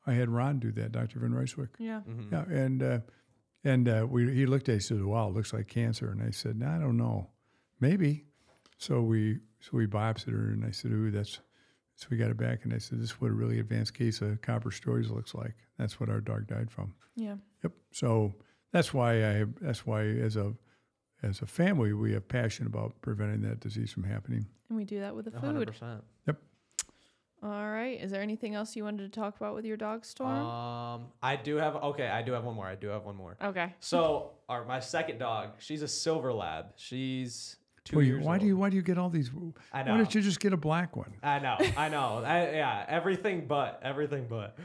I had Ron do that, Dr. Van Ryswick. Yeah. Mm-hmm. Yeah, and uh, and uh, we he looked at it, he said, "Wow, it looks like cancer." And I said, "No, I don't know, maybe." So we so we biopsied her, and I said, "Ooh, that's." So we got it back, and I said, "This is what a really advanced case of copper storage looks like." That's what our dog died from. Yeah. Yep. So that's why I that's why as a as a family we have passion about preventing that disease from happening. And we do that with the hundred food. Yep. All right. Is there anything else you wanted to talk about with your dog storm? Um, I do have okay. I do have one more. I do have one more. okay. So, our my second dog, she's a silver lab. She's two Well, years why old. do you why do you get all these? I Why don't you just get a black one? I know, I know. I, yeah, everything but everything but.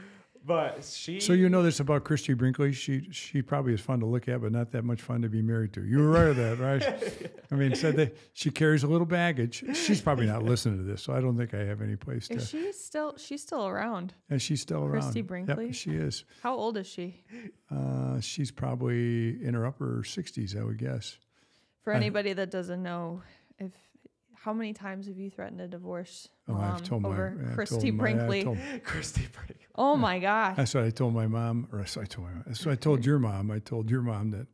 but she. So you know this about Christie Brinkley? She she probably is fun to look at, but not that much fun to be married to. You were aware of that, right? I mean, said that she carries a little baggage. She's probably not listening to this, so I don't think I have any place to. Is she still? She's still around. and she's still around. Christie Yep, Brinkley? she is. How old is she? Uh, she's probably in her upper sixties, I would guess. For I- anybody that doesn't know, if how many times have you threatened a divorce Oh, mom I've told my over I've Christie told my- Brinkley? told- Christie Brinkley. oh my gosh! That's what I told my mom, or that's what I told my mom. That's what I told your mom. I told your mom that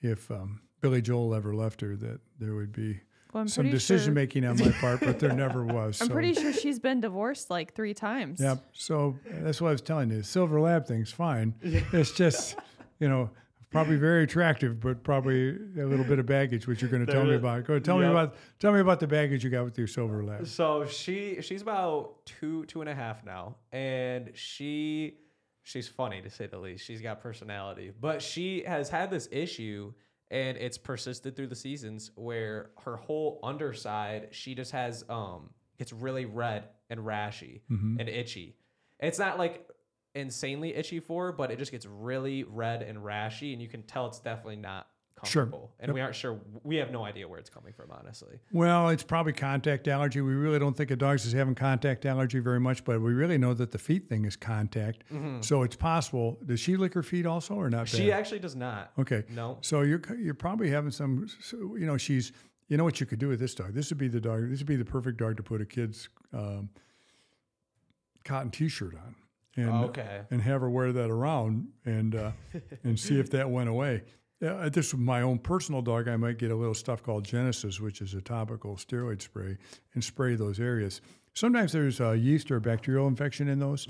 if um, Billy Joel ever left her, that there would be Well, I'm some decision sure, making on my part, but there never was. I'm so. pretty sure she's been divorced like three times. Yep. So that's what I was telling you. Silver lab thing's fine. It's just, you know, probably very attractive, but probably a little bit of baggage, which you're going to tell me about. Go tell me about tell me about the baggage you got with your silver lab. So she she's about two two and a half now, and she she's funny to say the least. She's got personality, but she has had this issue, and it's persisted through the seasons where her whole underside she just has um gets really red and rashy Mm-hmm. and itchy. It's not like insanely itchy for but it just gets really red and rashy, and you can tell it's definitely not Sure. comfortable. And we aren't sure. We have no idea where it's coming from, honestly. Well, it's probably contact allergy. We really don't think of dogs as having contact allergy very much, but we really know that the feet thing is contact. So it's possible. Does she lick her feet also, or not? Mm-hmm. She bad? actually does not. Okay. No. So you're you're probably having some, you know, she's, you know what you could do with this dog. This would be the dog. This would be the perfect dog to put a kid's um, cotton T-shirt on, and Okay. and have her wear that around and uh, and see if that went away. Yeah, this my own personal dog. I might get a little stuff called Genesis, which is a topical steroid spray, and spray those areas. Sometimes there's a yeast or bacterial infection in those,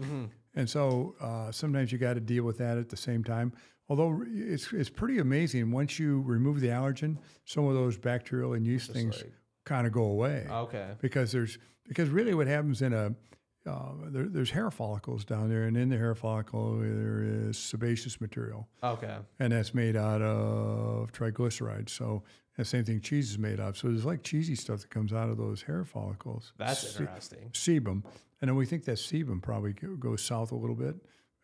and so uh, sometimes you got to deal with that at the same time. Although it's it's pretty amazing once you remove the allergen, some of those bacterial and yeast things like- kind of go away Okay. because there's because really what happens in a uh, there, there's hair follicles down there, and in the hair follicle there is sebaceous material, Okay. and that's made out of triglycerides. So the same thing cheese is made of. So there's like cheesy stuff that comes out of those hair follicles. That's Se- interesting. sebum, and then we think that sebum probably goes south a little bit,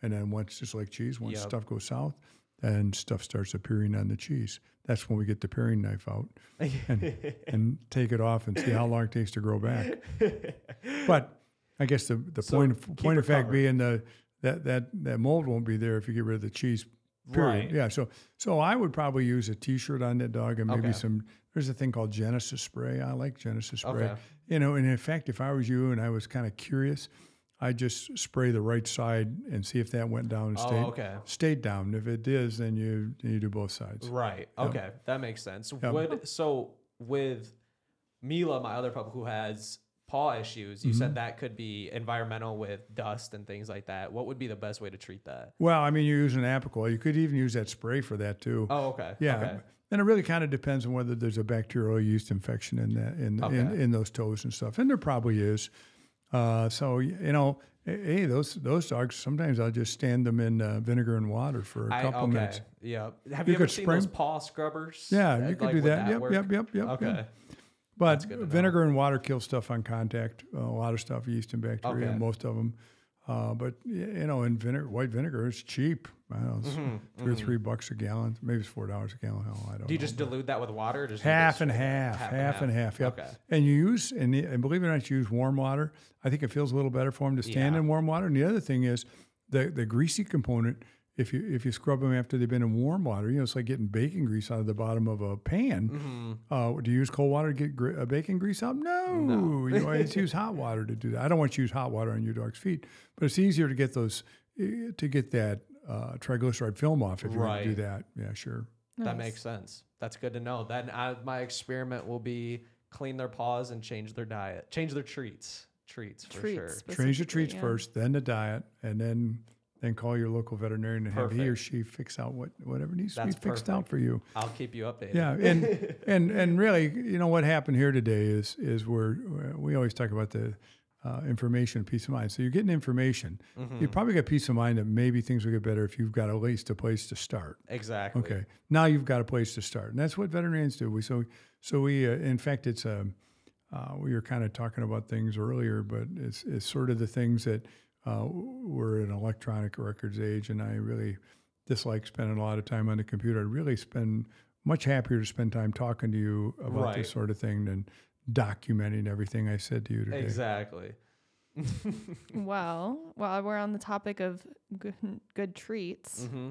and then once just like cheese, once Yep. stuff goes south, then stuff starts appearing on the cheese. That's when we get the paring knife out and, and take it off and see how long it takes to grow back. But I guess the, the So point of, point of fact covered. being the that that that mold won't be there if you get rid of the cheese. Period. Right. Yeah. So so I would probably use a T-shirt on that dog and maybe Okay. some. There's a thing called Genesis spray. I like Genesis spray. Okay. You know, and in fact, if I was you and I was kind of curious, I'd just spray the right side and see if that went down and Oh, stayed okay. stayed down. If it is, then you you do both sides. Right. Okay. That makes sense. Yep. Would so with Mila, my other pup who has paw issues, you Mm-hmm. said that could be environmental with dust and things like that. What would be the best way to treat that? Well, I mean, you're using Apoquel. You could even use that spray for that too. Oh, okay. Yeah, Okay. and it really kind of depends on whether there's a bacterial yeast infection in that in in, Okay. in those toes and stuff, and there probably is. Uh, so you know, hey, those those dogs. Sometimes I'll just stand them in uh, vinegar and water for a I, couple okay. minutes. Yeah. Have You you, ever could seen spray those paw scrubbers? Yeah, That- you could like, do would that. Yep, yep, yep, yep, Okay. yep. But to know. vinegar and water kill stuff on contact. Uh, a lot of stuff, yeast and bacteria, Okay. most of them. Uh, but you know, and vinegar, white vinegar is cheap. I don't know, it's two or three bucks a gallon. Maybe it's four dollars a gallon. Hell, I don't Mm-hmm. Do you know. just dilute that with water? Or just half use and half, half, and half. Yep. Okay. And you use and, and believe it or not, you use warm water. I think it feels a little better for them to stand Yeah. in warm water. And the other thing is the the greasy component. If you if you scrub them after they've been in warm water, you know it's like getting bacon grease out of the bottom of a pan. Mm-hmm. Uh, do you use cold water to get gr- uh, bacon grease out? No, you always use hot water to do that. I don't want you to use hot water on your dog's feet, but it's easier to get those eh, to get that uh, triglyceride film off if you want to do that. Yeah, sure. That makes sense. That's good to know. Then I, my experiment will be clean their paws and change their diet, change their treats, treats for Treats. sure. Change the treats yeah. first, then the diet, and then then call your local veterinarian and have he or she fix out what whatever needs That's to be fixed out for you. I'll keep you updated. Yeah, and and and really, you know what happened here today is is we're we always talk about the uh, information, peace of mind. So you're getting information. Mm-hmm. You probably got peace of mind that maybe things will get better if you've got at least a place to start. Exactly. Okay, now you've got a place to start, and that's what veterinarians do. We so so we uh, in fact it's a uh, we were kind of talking about things earlier, but it's it's sort of the things that uh, we're in an electronic records age, and I really dislike spending a lot of time on the computer. I'd really spend much happier to spend time talking to you about Right. this sort of thing than documenting everything I said to you today. Exactly. Well, while we're on the topic of good, good treats, hmm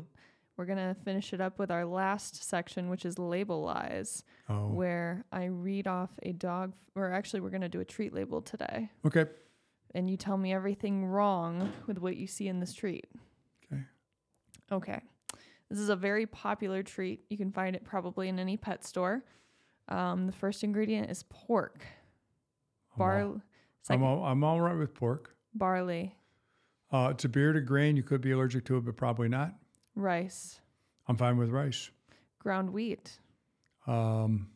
we're going to finish it up with our last section, which is label lies, Oh, where I read off a dog, or actually, we're going to do a treat label today. okay. And you tell me everything wrong with what you see in this treat. Okay. Okay. This is a very popular treat. You can find it probably in any pet store. Um, the first ingredient is pork. I'm Bar- I'm all, I'm all right with pork. barley, Uh, it's a bearded grain. You could be allergic to it, but probably not. rice, I'm fine with rice. ground wheat, Um,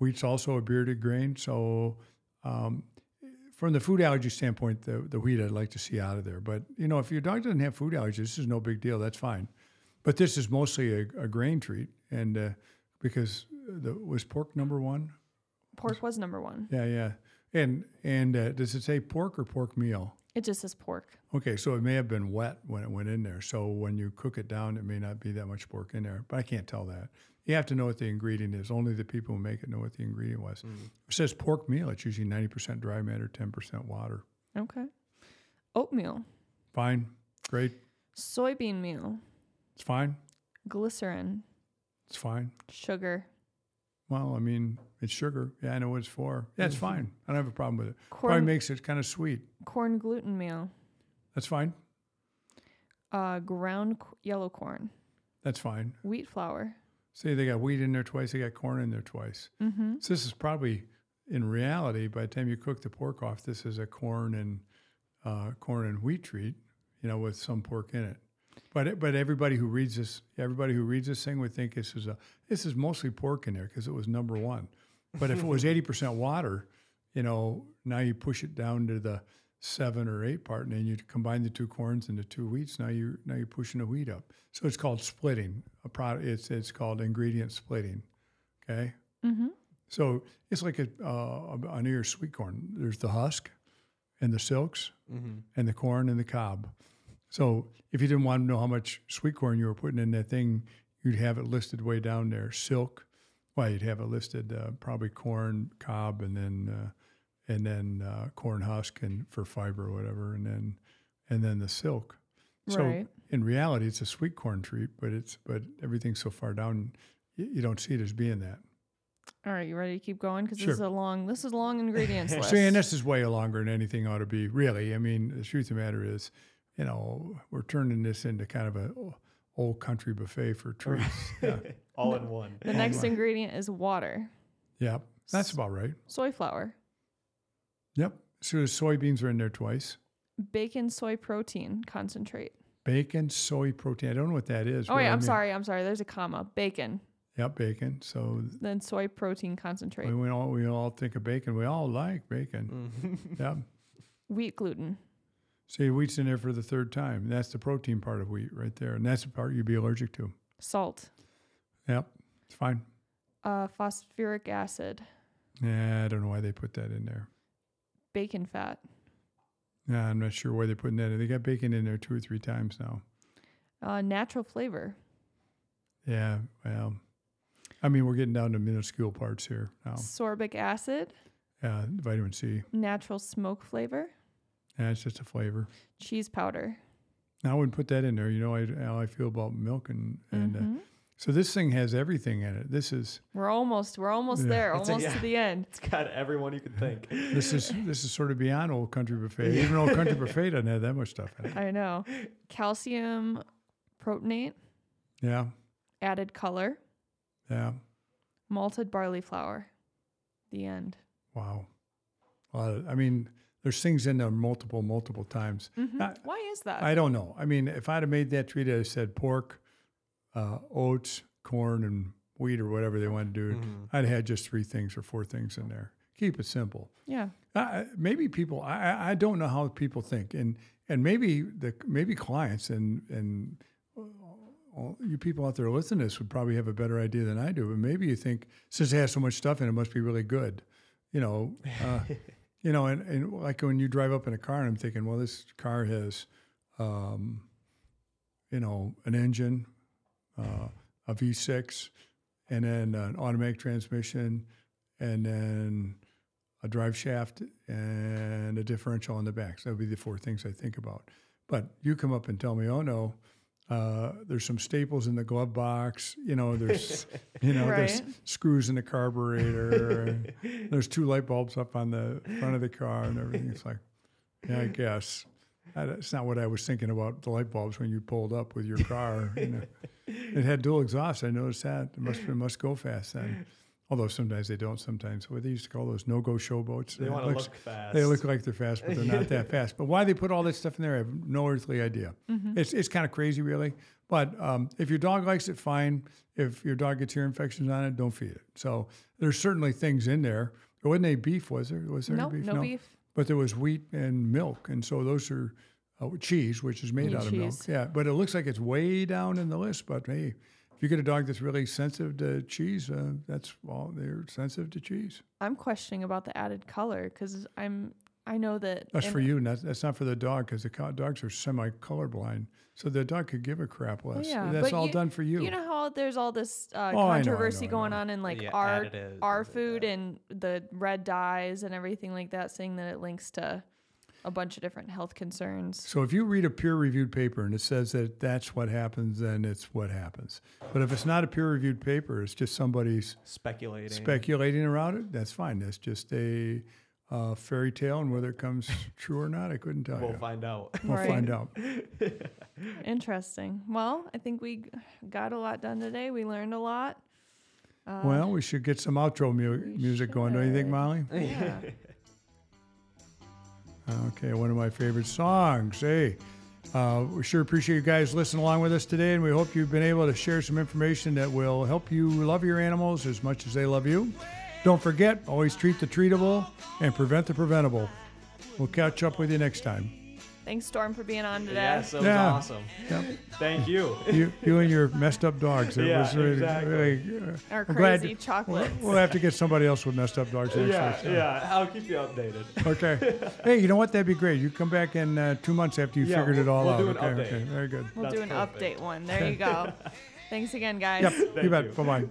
wheat's also a bearded grain. So, um, from the food allergy standpoint, the, the wheat I'd like to see out of there. But, you know, if your dog doesn't have food allergies, this is no big deal. That's fine. But this is mostly a, a grain treat. And uh, because the, was pork number one? pork was number one. Yeah, yeah. And, and uh, does it say pork or pork meal? It just says pork. Okay, so it may have been wet when it went in there. So when you cook it down, it may not be that much pork in there. But I can't tell that. You have to know what the ingredient is. Only the people who make it know what the ingredient was. It says pork meal. It's usually 90% dry matter, 10% water. Okay. Oatmeal, Fine. Great. soybean meal, It's fine. glycerin, It's fine. sugar, Well, I mean, it's sugar. Yeah, I know what it's for. Yeah, it's fine. I don't have a problem with it. Probably corn, makes it kind of sweet. corn gluten meal, That's fine. uh, ground c- yellow corn, That's fine. wheat flour. See, they got wheat in there twice. They got corn in there twice. Mm-hmm. So this is probably, in reality, by the time you cook the pork off, this is a corn and uh, corn and wheat treat, you know, with some pork in it. But it- but everybody who reads this, everybody who reads this thing would think this is a this is mostly pork in there because it was number one. But if it was eighty percent water, you know, now you push it down to the seven or eight part, and then you combine the two corns and the two wheats. Now you now you're pushing the wheat up. So it's called splitting. A product. It's it's called ingredient splitting. Okay. Mm-hmm. So it's like a, uh, an ear sweet corn. There's the husk and the silks hmm and the corn and the cob. So if you didn't want to know how much sweet corn you were putting in that thing, you'd have it listed way down there. Silk, well, you'd have it listed uh, probably corn, cob, and then uh, and then uh, corn husk and for fiber or whatever, and then and then the silk. So Right. in reality, it's a sweet corn treat, but it's but everything's so far down, you, you don't see it as being that. All right, you ready to keep going? Because Sure. this is a long, this is a long ingredients list. See, and this is way longer than anything ought to be, really. I mean, the truth of the matter is, you know, we're turning this into kind of a old country buffet for treats. yeah. All in one. the next ingredient is water, Yep. That's about right. soy flour, Yep. So the soybeans are in there twice. bacon soy protein concentrate. Bacon, soy protein. I don't know what that is. Oh wait, really. I I'm mean- sorry, I'm sorry. There's a comma. Bacon, Yep, bacon. So then soy protein concentrate. we, we all we all think of bacon. We all like bacon. Mhm. Yep. Wheat gluten, See, wheat's in there for the third time. That's the protein part of wheat right there, and that's the part you'd be allergic to. salt, Yep, it's fine. uh, phosphoric acid, Yeah, I don't know why they put that in there. Bacon fat, Yeah, I'm not sure why they're putting that in. They got bacon in there two or three times now. uh, natural flavor, Yeah, well, I mean, we're getting down to minuscule parts here now. sorbic acid, Yeah, vitamin C. natural smoke flavor, Yeah, it's just a flavor. cheese powder. I wouldn't put that in there. You know I, how I feel about milk and and uh, Mhm. So this thing has everything in it. This is We're almost, we're almost Yeah. there, It's a- almost yeah. to the end. It's got everyone you could think. this is this is sort of beyond old country buffet. Even old country buffet doesn't have that much stuff in it. I know. Calcium propionate, Yeah, added color, yeah. malted barley flour. The end. Wow. A lot of, I mean, there's things in there multiple, multiple times. Mhm. I- Why is that? I don't know. I mean, if I'd have made that treat, I'd have said pork, uh, oats, corn, and wheat or whatever they want to do. Mhm. I'd have had just three things or four things in there. Keep it simple. yeah. Uh, maybe people, I, I- I don't know how people think, and and maybe the maybe clients and and uh, all you people out there listening to this would probably have a better idea than I do. But maybe you think since it has so much stuff in it, it must be really good. You know, uh, you know, and, and like when you drive up in a car, and I'm thinking, well, this car has, um, you know, an engine, uh, a V6, and then an automatic transmission, and then a drive shaft and a differential on the back. So that would be the four things I think about. But you come up and tell me, oh no, uh, there's some staples in the glove box. You know, there's you know there's screws in the carburetor. there's two light bulbs up on the front of the car and everything. It's like, yeah, I guess. That's not what I was thinking about the light bulbs when you pulled up with your car. You know. It had dual exhaust. I noticed that. It must it must go fast then. Although sometimes they don't. Sometimes what they used to call those no-go showboats. They want to look fast. They look like they're fast, but they're not that fast. But why they put all that stuff in there, I have no earthly idea. It's it's kind of crazy, really. But um, if your dog likes it, fine. If your dog gets ear infections on it, don't feed it. So there's certainly things in there. There wasn't any beef, was there? Was there any beef? no beef. But there was wheat and milk, and so those are uh, cheese, which is made And out of milk. Yeah, but it looks like it's way down in the list. But hey, if you get a dog that's really sensitive to cheese, uh, that's well, they're sensitive to cheese. I'm questioning about the added color because I'm I know that That's for you, and that's, that's not for the dog because the co- dogs are semi colorblind. So the dog could give a crap less. yeah, that's but all you- done for you. You know how there's all this uh, Oh, I know, I controversy know, I going know. on in like Yeah, our additives, our things like food that. and the red dyes and everything like that, saying that it links to a bunch of different health concerns. so if you read a peer reviewed paper and it says that that's what happens, then it's what happens. But if it's not a peer reviewed paper, it's just somebody's speculating. speculating around it, that's fine. That's just a uh, fairy tale, and whether it comes true or not, I couldn't tell We'll you. find out. We'll Right. find out. Interesting. Well, I think we got a lot done today. We learned a lot. Uh, Well, we should get some outro mu- we music going. Don't you think. Molly? yeah. Okay, one of my favorite songs. Hey, uh, we sure appreciate you guys listening along with us today, and we hope you've been able to share some information that will help you love your animals as much as they love you. Don't forget, always treat the treatable and prevent the preventable. We'll catch up with you next time. Thanks, Storm, for being on today. Yes, that was Yeah. awesome. Yep. Thank you. You, you and your messed up dogs. It Yeah, was really, exactly. really, uh, Our I'm glad- crazy chocolates. we'll have to get somebody else with messed up dogs Yeah, week, yeah. I'll keep you updated. Okay. hey, you know what? That'd be great. You come back in uh, two months after you Yeah, figured it we'll- all we'll out. do an okay, update. okay. Very good. We'll That's do an perfect. update one. There you go. Thanks again, guys. Yep. you bet. Bye bye.